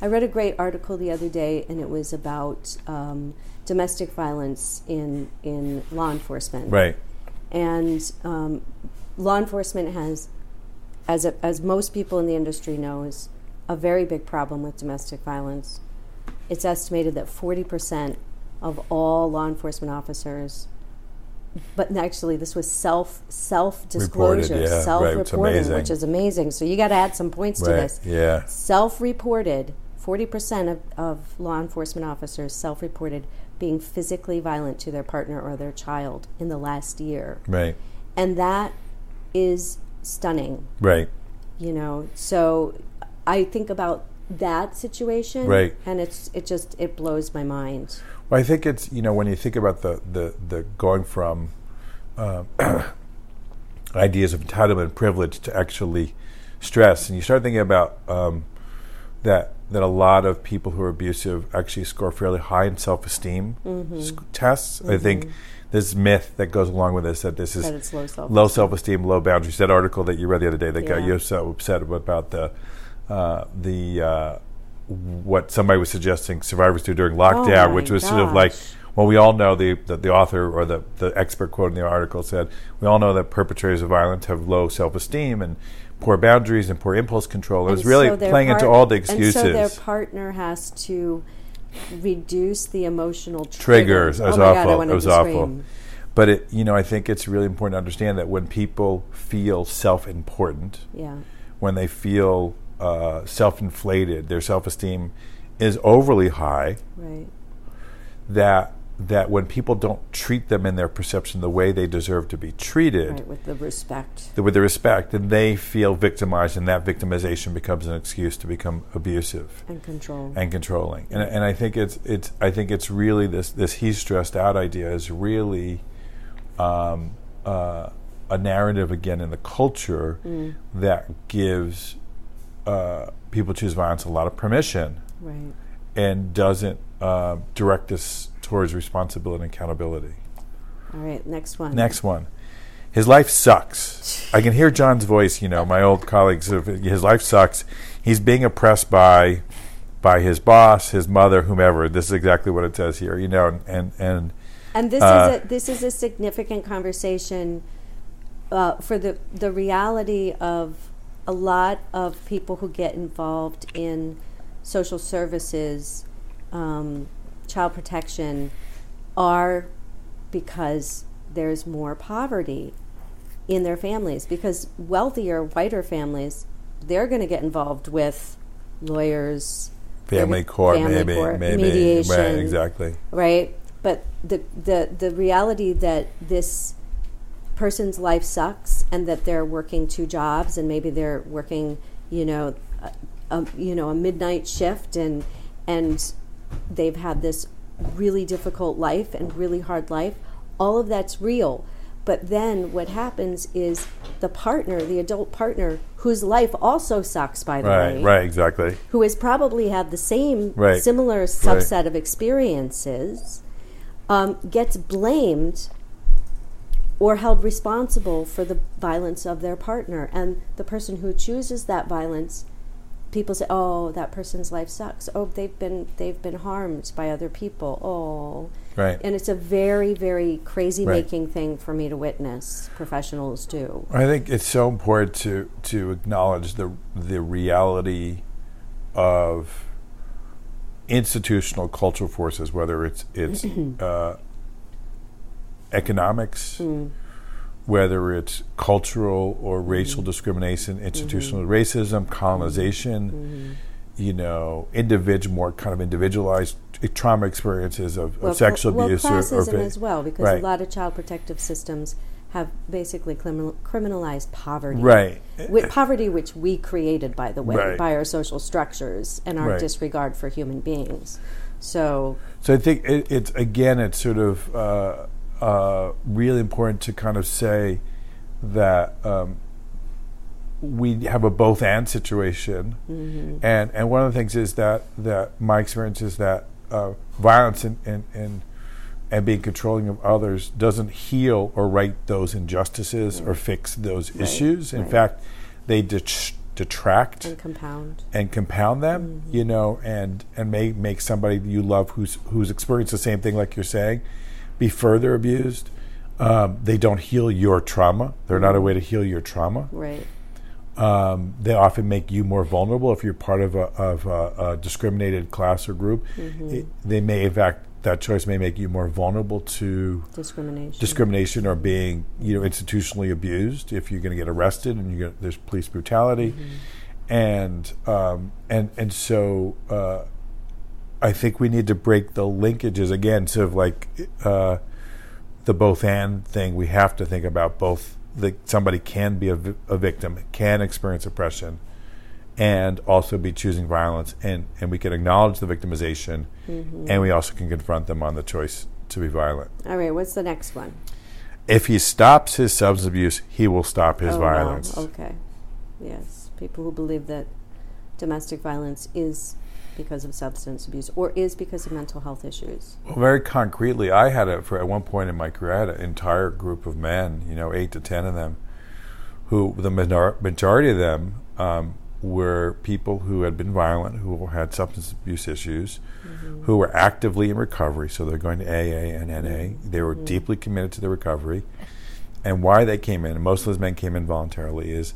I read a great article the other day, and it was about um, domestic violence in in law enforcement. Right. And um, law enforcement has, as a, as most people in the industry knows, a very big problem with domestic violence. It's estimated that forty percent of all law enforcement officers. But actually, this was self self disclosure, yeah, self right, reporting, amazing. which is amazing. So you got to add some points to this Yeah. self reported 40% of, of law enforcement officers self reported being physically violent to their partner or their child in the last year. Right. And that is stunning, Right. you know. So I think about that situation Right. and it's it just it blows my mind. Well, I think it's you know when you think about the the, the going from um, ideas of entitlement and privilege to actually stress, and you start thinking about um, that that a lot of people who are abusive actually score fairly high in self esteem sc- tests. I think this myth that goes along with this that this is That it's low self low self esteem, low boundaries. That article that you read the other day that got you so upset about the uh, the uh, what somebody was suggesting survivors do during lockdown, Oh which was sort of like, well, we all know the, the the author or the the expert quote in the article said we all know that perpetrators of violence have low self esteem and poor boundaries and poor impulse control. It was And really so playing into all the excuses. And so their partner has to reduce the emotional triggers. triggers. It was oh my God, I awful. it was to awful. scream. But it, you know, I think it's really important to understand that when people feel self-important, Yeah. when they feel uh, self-inflated, their self-esteem is overly high. Right. That that when people don't treat them in their perception the way they deserve to be treated, Right. With the respect. th- with the respect, then they feel victimized, and that victimization becomes an excuse to become abusive and control. and controlling. And, and I think it's it's I think it's really this this he's stressed out idea is really um, uh, a narrative again in the culture that gives uh, people choose violence a lot of permission right. and doesn't uh, direct us towards responsibility and accountability. All right. Next one. Next one. His life sucks. I can hear John's voice, you know, my old colleagues his life sucks. He's being oppressed by by his boss, his mother, whomever. This is exactly what it says here, you know, and and And this Uh, is a this is a significant conversation uh, for the the reality of a lot of people who get involved in social services, um, child protection, are because there's more poverty in their families. Because wealthier, whiter families, they're going to get involved with lawyers, family Family court, maybe, court, maybe, mediation. right, exactly. right? But the the the reality that this person's life sucks and that they're working two jobs and maybe they're working, you know, a, a, you know, a midnight shift and and they've had this really difficult life and really hard life. All of that's real. But then what happens is the partner, the adult partner, whose life also sucks, by the Right, way, right, exactly. who has probably had the same Right. similar subset of experiences um, gets blamed or held responsible for the violence of their partner. And the person who chooses that violence people say oh that person's life sucks. Oh they've been they've been harmed by other people. Oh. Right. and it's a very very crazy Right. making thing for me to witness professionals do. I think it's so important to to acknowledge the the reality of institutional cultural forces, whether it's it's uh, economics, hmm. whether it's cultural or racial hmm. discrimination, institutional hmm. racism, colonization. You know, individual, more kind of individualized trauma experiences of, well, of sexual abuse well, or, or as well, because Right. a lot of child protective systems have basically criminal, criminalized poverty. right. With poverty, which we created, by the way, Right. by our social structures and our Right. disregard for human beings. So, So I think it, it's again, it's sort of uh, uh, really important to kind of say that um, we have a both and situation, and and one of the things is that that my experience is that uh, violence in in, in and being controlling of others doesn't heal or right those injustices or fix those issues. In right. fact, they det- detract and compound. and compound them, Mm-hmm. you know, and and may make somebody you love who's who's experienced the same thing, like you're saying, be further abused. Um, they don't heal your trauma. They're not a way to heal your trauma. Right. Um, they often make you more vulnerable if you're part of a, of a, a discriminated class or group. Mm-hmm. It, they may, in fact, that choice may make you more vulnerable to Discrimination. discrimination or being you know institutionally abused if you're going to get arrested and you get there's police brutality and um, and and so uh, I think we need to break the linkages again sort of like uh, the both and thing we have to think about both that somebody can be a, vi- a victim can experience oppression and also be choosing violence and and we can acknowledge the victimization and we also can confront them on the choice to be violent All right. What's the next one? if he stops his substance abuse, he will stop his Oh, wow. violence. Okay. Yes. People who believe that domestic violence is because of substance abuse or is because of mental health issues. Well, very concretely, I had a for at one point in my career, I had an entire group of men, you know, eight to ten of them, who the minor- majority of them um, were people who had been violent, who had substance abuse issues, mm-hmm. who were actively in recovery. So they're going to AA and NA. Mm-hmm. They were mm-hmm. deeply committed to their recovery. And why they came in, and most of those men came in voluntarily, is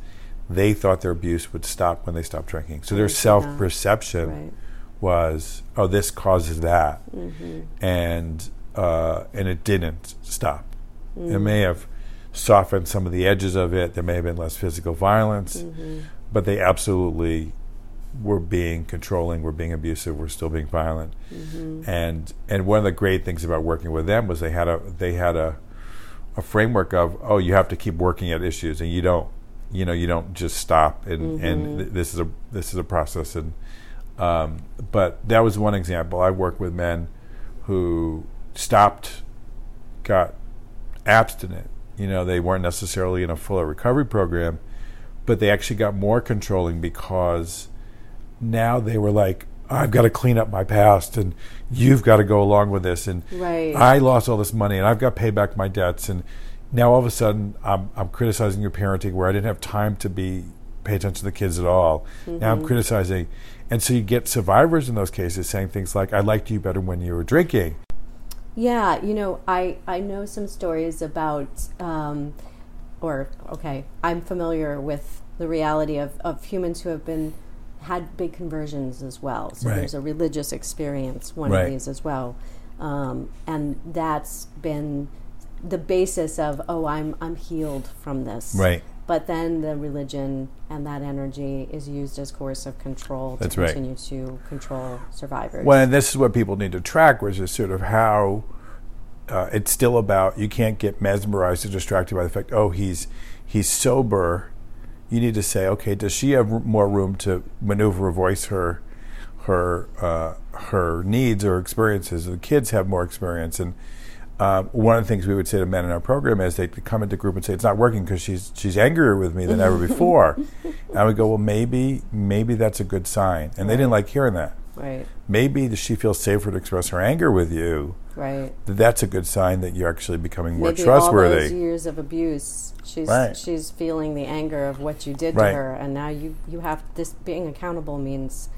they thought their abuse would stop when they stopped drinking. So their self perception Right. Was, oh, this causes that, Mm-hmm. and uh, and it didn't stop. It Mm. may have softened some of the edges of it. There may have been less physical violence, Mm-hmm. but they absolutely were being controlling, were being abusive, were still being violent. Mm-hmm. And and one of the great things about working with them was they had a they had a a framework of oh you have to keep working at issues and you don't you know you don't just stop and and th- this is a this is a process and um, but that was one example. I worked with men who stopped got abstinent. You know they weren't necessarily in a full recovery program but they actually got more controlling because now they were like I've got to clean up my past and you've got to go along with this. And Right. I lost all this money and I've got to pay back my debts. And now all of a sudden I'm, I'm criticizing your parenting where I didn't have time to be pay attention to the kids at all. Now I'm criticizing and so you get survivors in those cases saying things like I liked you better when you were drinking. Yeah, you know, I, I know some stories about, um, or, okay, I'm familiar with the reality of, of humans who have been, had big conversions as well. So Right. there's a religious experience, one Right. of these as well. Um, and that's been the basis of, oh, I'm, I'm healed from this. Right. But then the religion and that energy is used as coercive control to right. continue to control survivors. Well, and this is what people need to track, which is sort of how uh, it's still about. You can't get mesmerized or distracted by the fact, oh, he's he's sober. You need to say, okay, does she have r- more room to maneuver or voice her her uh, her needs or experiences? The kids have more experience, and uh, one of the things we would say to men in our program is they come into group and say it's not working because she's she's angrier with me than ever before. and I would go, well, maybe maybe that's a good sign, and they didn't like hearing that right, maybe she feels safer to express her anger with you. right. that That's a good sign that you're actually becoming more maybe all those trustworthy. years of abuse, she's Right. she's feeling the anger of what you did Right. to her, and now you you have this being accountable means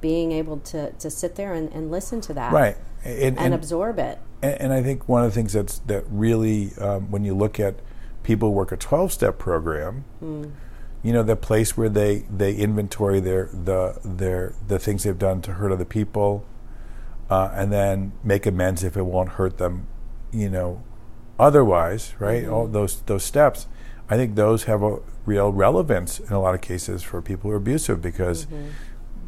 being able to to sit there and, and listen to that, Right, and, and, and, absorb it. And, and I think one of the things that's that really, um, when you look at people who work a twelve-step program, Hmm. you know, the place where they they inventory their the their the things they've done to hurt other people, uh, and then make amends if it won't hurt them, you know, otherwise, right? All those those steps, I think those have a real relevance in a lot of cases for people who are abusive because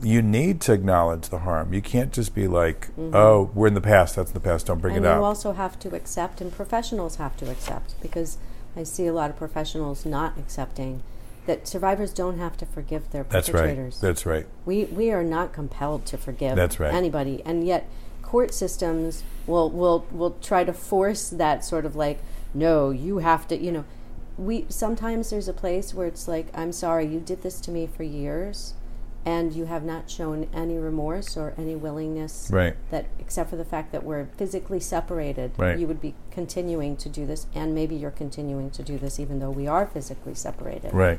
you need to acknowledge the harm. You can't just be like, mm-hmm. "Oh, we're in the past. That's the past. Don't bring and it up." you also have to accept, and professionals have to accept, because I see a lot of professionals not accepting that survivors don't have to forgive their That's right. perpetrators. That's right. We we are not compelled to forgive That's right. anybody, and yet court systems will will will try to force that sort of like, no, you have to, you know. We sometimes there's a place where it's like, I'm sorry, you did this to me for years, and you have not shown any remorse or any willingness Right. that except for the fact that we're physically separated Right. you would be continuing to do this and maybe you're continuing to do this even though we are physically separated Right.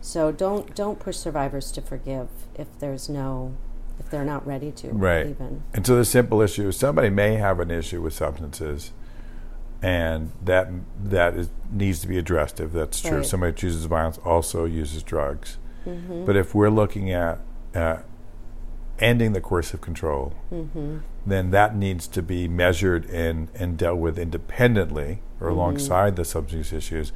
so don't don't push survivors to forgive if there's no if they're not ready to Right. even And so the simple issue is somebody may have an issue with substances, and that that is, needs to be addressed if that's true. Somebody chooses violence also uses drugs. Mm-hmm. But if we're looking at uh, ending the coercive control, Mm-hmm. then that needs to be measured and, and dealt with independently or Mm-hmm. alongside the substance use issues.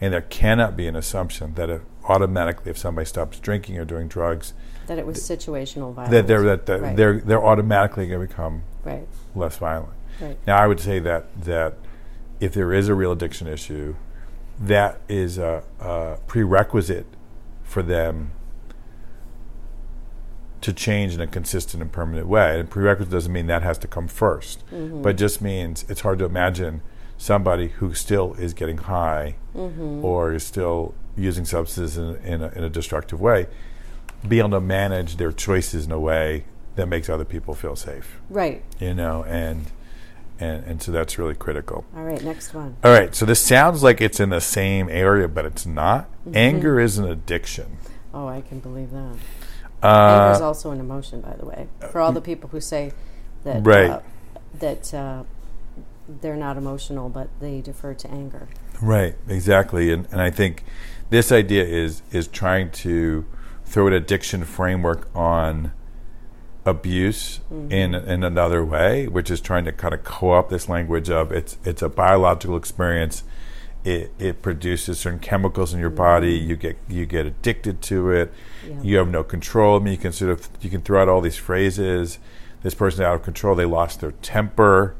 And there cannot be an assumption that if automatically, if somebody stops drinking or doing drugs, that it was situational violence that they're that, that Right. they're they're automatically going to become right less violent. right Now, I would say that that if there is a real addiction issue, that is a, a prerequisite for them to change in a consistent and permanent way. And prerequisite doesn't mean that has to come 1st Mm-hmm. but just means it's hard to imagine somebody who still is getting high Mm-hmm. or is still using substances in, in, a, in a destructive way, be able to manage their choices in a way that makes other people feel safe right you know, and and and so that's really critical. all right next one All right, so this sounds like it's in the same area, but it's not. Mm-hmm. Anger is an addiction. oh i can believe that anger is Uh, also an emotion by the way for all the people who say that Right. uh, that uh, they're not emotional but they defer to anger right, exactly, and and I think this idea is is trying to throw an addiction framework on abuse in in another way, which is trying to kind of co-opt this language of it's it's a biological experience. It, it produces certain chemicals in your body. You get you get addicted to it. Yeah. You have no control. I mean, you can sort of you can throw out all these phrases. This person's out of control. They lost their temper,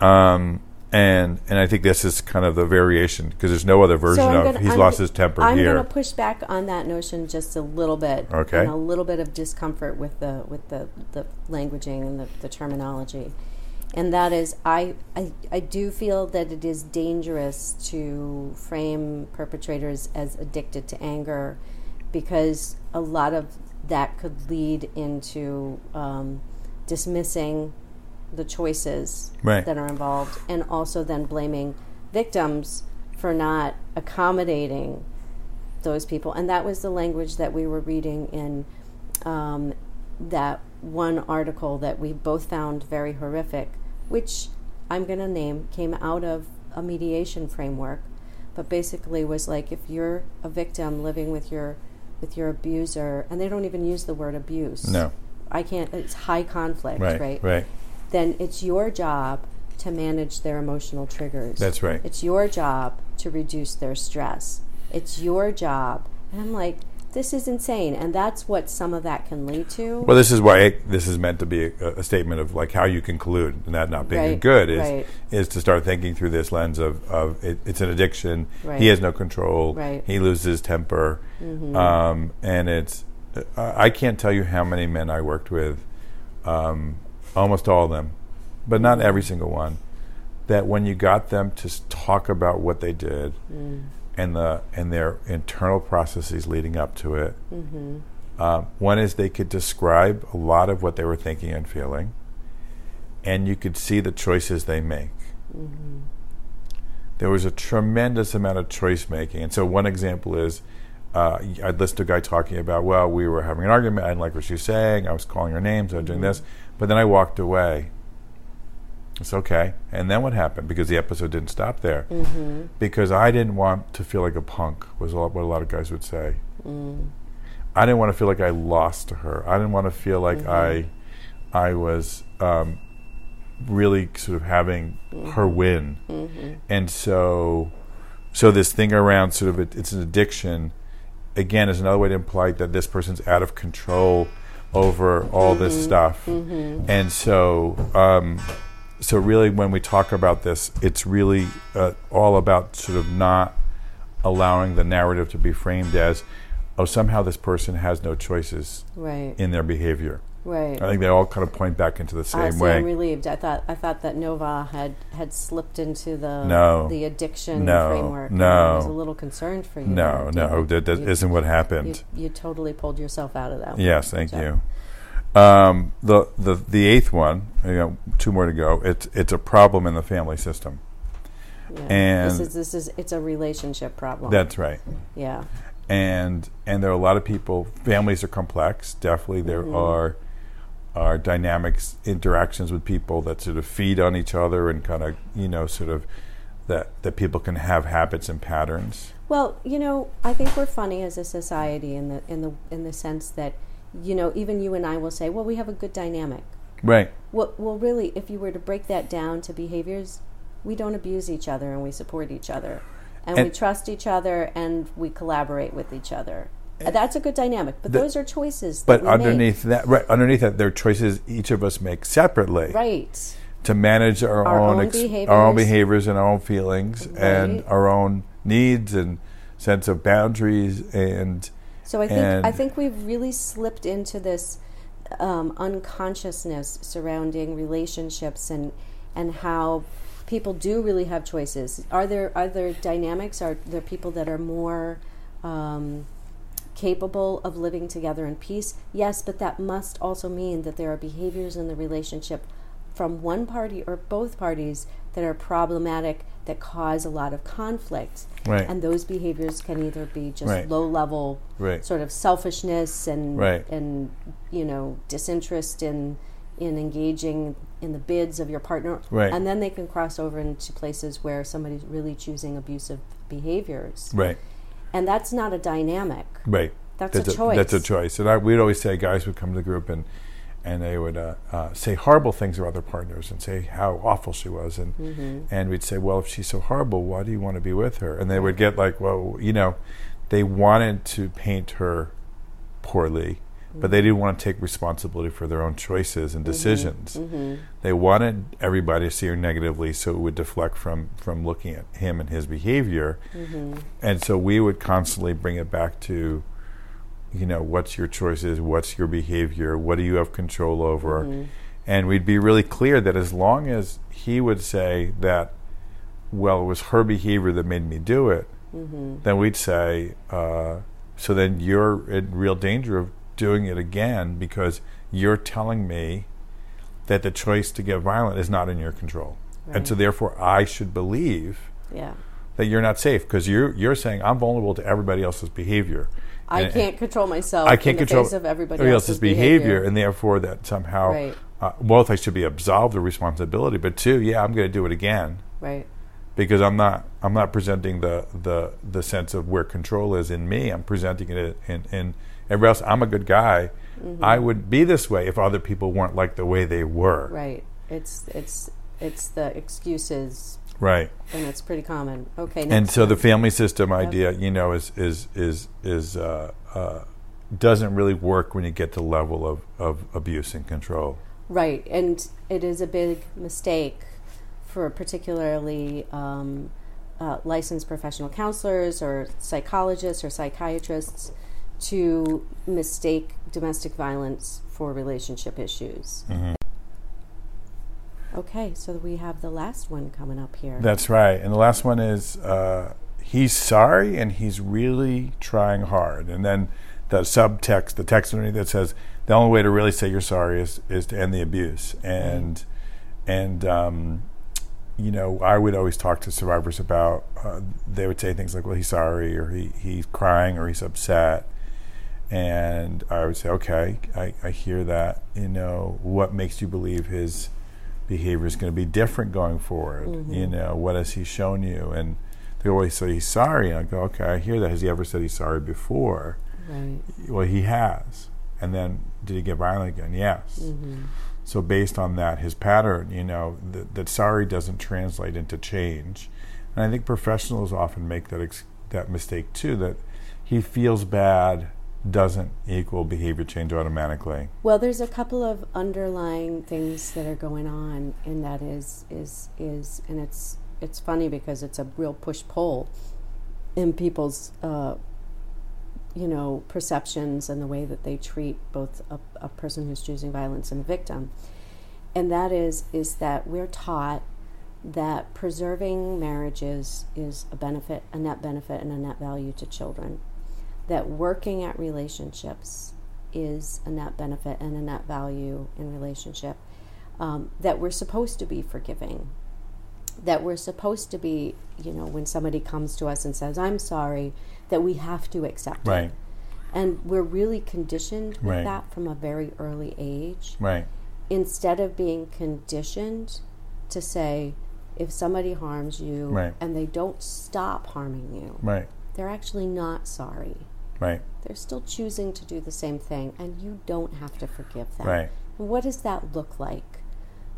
um, and and I think this is kind of the variation because there's no other version I'm of gonna- he's I'm lost his temper I'm here. going to push back on that notion just a little bit. Okay. And a little bit of discomfort with the with the, the languaging and the, the terminology. And that is, I, I, I do feel that it is dangerous to frame perpetrators as addicted to anger because a lot of that could lead into um, dismissing the choices Right. that are involved and also then blaming victims for not accommodating those people. And that was the language that we were reading in um, that one article that we both found very horrific, which I'm going to name came out of a mediation framework, but basically was like if you're a victim living with your with your abuser, and they don't even use the word abuse. no, I can't. It's high conflict, right, right? right. Then it's your job to manage their emotional triggers. That's right. It's your job to reduce their stress. It's your job. And I'm like, this is insane. And that's what some of that can lead to. Well, this is why it, this is meant to be a, a statement of like how you conclude, and that not being Right, good is right. is to start thinking through this lens of, of it, it's an addiction. Right. He has no control. Right. He loses his temper, Mm-hmm. um, and it's uh, I can't tell you how many men I worked with, um, almost all of them, but not Mm-hmm. every single one. That when you got them to talk about what they did Mm. and the and their internal processes leading up to it, Mm-hmm. um, one is they could describe a lot of what they were thinking and feeling, and you could see the choices they make. Mm-hmm. There was a tremendous amount of choice making. And so, one example is uh, I'd listen to a guy talking about, well, we were having an argument. I didn't like what she was saying. I was calling her names. I was doing this. But then I walked away. It's okay. And then what happened? Because the episode didn't stop there. Mm-hmm. Because I didn't want to feel like a punk, was what a lot of guys would say. I didn't want to feel like I lost to her. I didn't want to feel like I, I was um, really sort of having her win. And so, so this thing around sort of it, it's an addiction. Again, is another way to imply that this person's out of control over all this stuff. And so, um, so really, when we talk about this, it's really uh, all about sort of not allowing the narrative to be framed as, oh, somehow this person has no choices Right. in their behavior. Right. I think they all kind of point back into the same see, way. I'm relieved. I thought I thought that Nova had had slipped into the No. the addiction No. framework. No. I was a little concerned for you. no, no, that, that You- isn't what happened. you totally pulled yourself out of that. Yes, thank So, you. Um, the the the eighth one, you know, two more to go. It's it's a problem in the family system. yeah. And- this is this is it's a relationship problem. That's right. yeah. and and there are a lot of people. Families are complex. Definitely, there Mm-hmm. are are dynamics interactions with people that sort of feed on each other and kind of you know sort of that that people can have habits and patterns. Well, you know, I think we're funny as a society in the in the in the sense that, you know, even you and I will say, well, we have a good dynamic. Right. Well, well, really, if you were to break that down to behaviors, we don't abuse each other and we support each other, and, we trust each other and we collaborate with each other. That's a good dynamic. But The- those are choices. That But we make. underneath that, right underneath that, there are choices each of us make separately. right? to manage our, Our own, own ex- our own behaviors. and our own feelings and our own needs and sense of boundaries and So I think I think we've really slipped into this um, unconsciousness surrounding relationships and and how people do really have choices. Are there are there dynamics? Are there people that are more um, capable of living together in peace? Yes, but that must also mean that there are behaviors in the relationship from one party or both parties that are problematic that cause a lot of conflict. Right. And those behaviors can either be just Right. low level Right. sort of selfishness and Right. and you know disinterest in in engaging in the bids of your partner Right. and then they can cross over into places where somebody's really choosing abusive behaviors right, and that's not a dynamic right. That's a That's choice. That's a choice. And I, we'd always say guys would come to the group and and they would uh, uh, say horrible things about their partners and say how awful she was and Mm-hmm. and we'd say well if she's so horrible why do you want to be with her and they would get like well you know they wanted to paint her poorly but they didn't want to take responsibility for their own choices Mm-hmm. and decisions they wanted everybody to see her negatively so it would deflect from from looking at him and his behavior Mm-hmm. and so we would constantly bring it back to you know what's your choices what's your behavior what do you have control over Mm-hmm. and we'd be really clear that as long as he would say that well it was her behavior that made me do it Mm-hmm. then we'd say uh, so then you're in real danger of doing it again because you're telling me that the choice to get violent is not in your control and so therefore i should believe yeah that you're not safe because you're you're saying I'm vulnerable to everybody else's behavior. i And- can't control myself I can't in the control face of everybody, else's behavior, and therefore that somehow Right. uh, both I should be absolved of responsibility, but two, yeah, I'm going to do it again right because I'm not I'm not presenting the the the sense of where control is in me. I'm presenting it in in everybody else. I'm a good guy. Mm-hmm. I would be this way if other people weren't like the way they were. right it's it's it's the excuses Right. and it's pretty common okay and so the family system idea, you know, is is is is uh, uh, doesn't really work when you get to the level of, of abuse and control. Right, and it is a big mistake for particularly um, uh, licensed professional counselors or psychologists or psychiatrists to mistake domestic violence for relationship issues. Okay, so we have the last one coming up here. That's right. And the last one is uh, he's sorry and he's really trying hard. And then the subtext, the text underneath that says the only way to really say you're sorry is is to end the abuse. And and um, you know, I would always talk to survivors about. Uh, they would say things like, "Well, he's sorry," or "He he's crying," or "He's upset." And I would say, "Okay, I, I hear that. You know, what makes you believe his behavior is going to be different going forward? Mm-hmm. You know, what has he shown you?" And they always say he's sorry, and I go, "Okay, I hear that. Has he ever said he's sorry before?" right. Well, he has. And then, did he get violent again? Yes. Mm-hmm. So, based on that, his pattern, you know, th- that sorry doesn't translate into change. And I think professionals often make that ex- that mistake too. That he feels bad doesn't equal behavior change automatically. Well, there's a couple of underlying things that are going on, and that is is is, and it's it's funny because it's a real push pull in people's uh, you know, perceptions and the way that they treat both a, a person who's choosing violence and the victim. And that is is that we're taught that preserving marriages is a benefit, a net benefit, and a net value to children. That working at relationships is a net benefit and a net value in relationship. Um, that we're supposed to be forgiving. That we're supposed to be, you know, when somebody comes to us and says, I'm sorry, that we have to accept Right. it. And we're really conditioned with Right. that from a very early age Right. instead of being conditioned to say if somebody harms you Right. and they don't stop harming you Right. they're actually not sorry Right. they're still choosing to do the same thing and you don't have to forgive them Right. what does that look like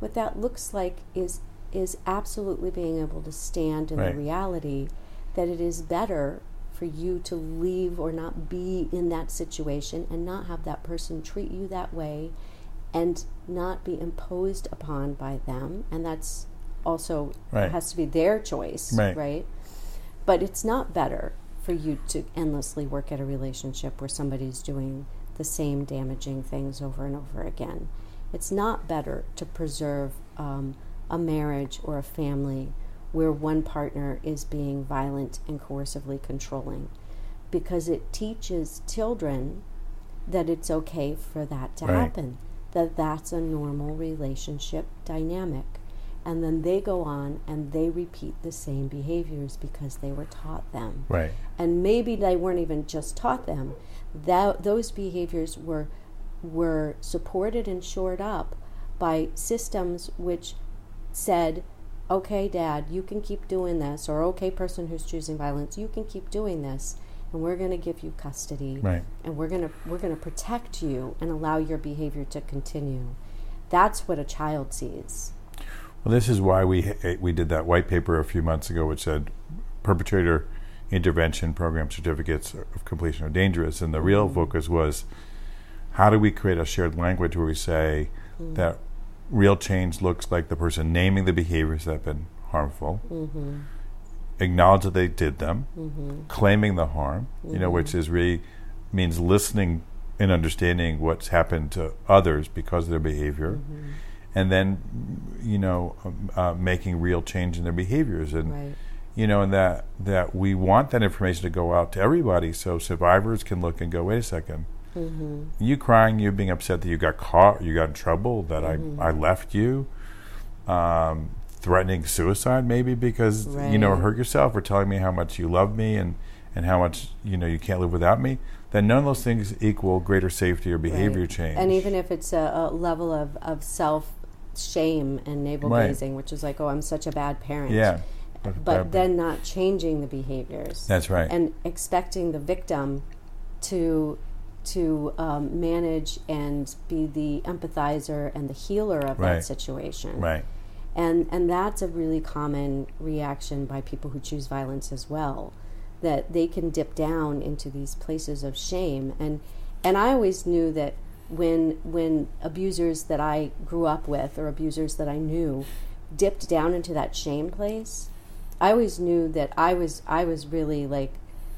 what that looks like is is absolutely being able to stand in Right. the reality that it is better for you to leave or not be in that situation and not have that person treat you that way and not be imposed upon by them and that's also Right. has to be their choice Right. but it's not better for you to endlessly work at a relationship where somebody's doing the same damaging things over and over again. It's not better to preserve um, a marriage or a family where one partner is being violent and coercively controlling because it teaches children that it's okay for that to Right. happen, that that's a normal relationship dynamic. And then they go on and they repeat the same behaviors because they were taught them. Right. And maybe they weren't even just taught them. That those behaviors were were supported and shored up by systems which said, "Okay, dad, you can keep doing this," or "Okay, person who's choosing violence, you can keep doing this." And we're going to give you custody, Right. and we're going to we're going to protect you and allow your behavior to continue. That's what a child sees. Well, this is why we eh, we did that white paper a few months ago, which said perpetrator intervention program certificates of completion are dangerous, and the real mm-hmm. focus was how do we create a shared language where we say mm-hmm. that real change looks like the person naming the behaviors that have been harmful, mm-hmm. acknowledge that they did them, claiming the harm, you know, which is really means listening and understanding what's happened to others because of their behavior, and then you know uh, making real change in their behaviors. And Right. you know and that that we want that information to go out to everybody so survivors can look and go wait a 2nd you crying you being upset that you got caught you got in trouble that I, I left you um, threatening suicide maybe because you know hurt yourself or telling me how much you love me and and how much you know you can't live without me then none of those things equal greater safety or behavior Right. change. And even if it's a, a level of, of self shame and navel Right. gazing, which is like, oh, I'm such a bad parent. yeah But then not changing the behaviors. that's right And expecting the victim to to um, manage and be the empathizer and the healer of Right. that situation. right And and that's a really common reaction by people who choose violence as well. That they can dip down into these places of shame. And and I always knew that when when abusers that I grew up with or abusers that I knew dipped down into that shame place, I always knew that I was I was really like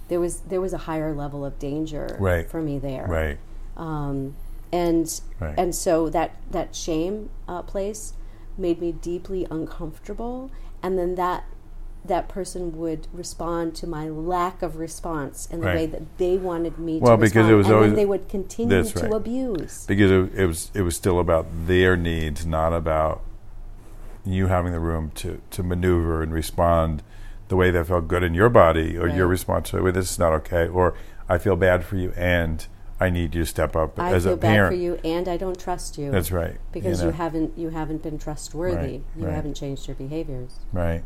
there was there was a higher level of danger Right. for me there right um, and Right. and so that that shame uh, place made me deeply uncomfortable and then that that person would respond to my lack of response in the Right. way that they wanted me Well, to because respond it was and always- they would continue to right. abuse because it, it was it was still about their needs, not about you having the room to, to maneuver and respond the way that felt good in your body, or your response to "Well, this is not okay," or "I feel bad for you and I need you to step up I as feel a bad parent." for you and I don't trust you That's right. because know. you haven't you haven't been trustworthy Right, you right. haven't changed your behaviors Right.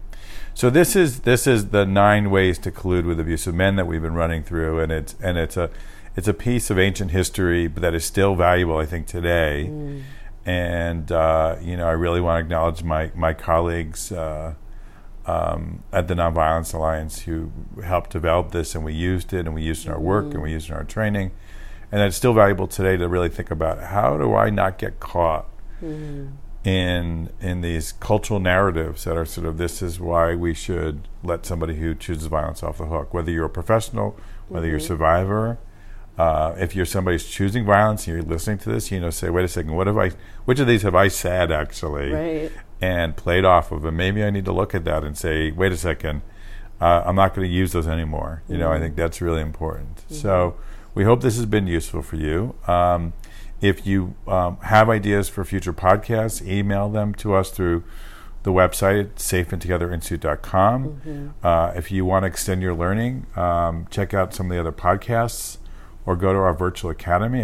So this is this is the nine ways to collude with abusive men that we've been running through, and it's and it's a it's a piece of ancient history, that is still valuable, I think, today. Mm. And uh, you know, I really want to acknowledge my my colleagues uh, um, at the Nonviolence Alliance who helped develop this, and we used it, and we used it in our work, and we used it in our training, and it's still valuable today to really think about how do I not get caught in in these cultural narratives that are sort of this is why we should let somebody who chooses violence off the hook, whether you're a professional, whether you're a survivor, Uh, if you're somebody who's choosing violence and you're listening to this, you know, say, wait a second, what have I? Which of these have I said actually? Right. And played off of, and maybe I need to look at that and say, wait a second, uh, I'm not going to use those anymore. You know, I think that's really important. So we hope this has been useful for you. Um, if you um, have ideas for future podcasts, email them to us through the website at safeandtogetherinstitute.com. Uh, if you want to extend your learning, um, check out some of the other podcasts or go to our virtual academy,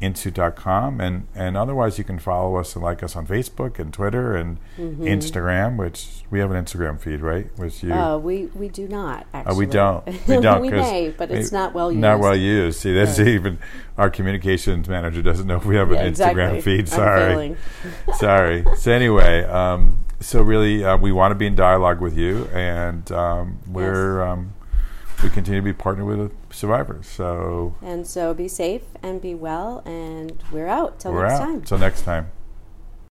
academy.safeandtogetherinstitute.com. And, and otherwise, you can follow us and like us on Facebook and Twitter and Instagram, which we have an Instagram feed, right? Which you. Uh, we we do not actually. Oh, we don't. We don't. we may, but it's not well used. Not well used. See, that's Right. even our communications manager doesn't know if we have Yeah, an exactly. Instagram feed. Sorry, sorry. So anyway, um, so really, uh, we want to be in dialogue with you, and um, we're um, we continue to be partnered with survivors. So And so be safe and be well, and we're out till we're next out. time. Till next time.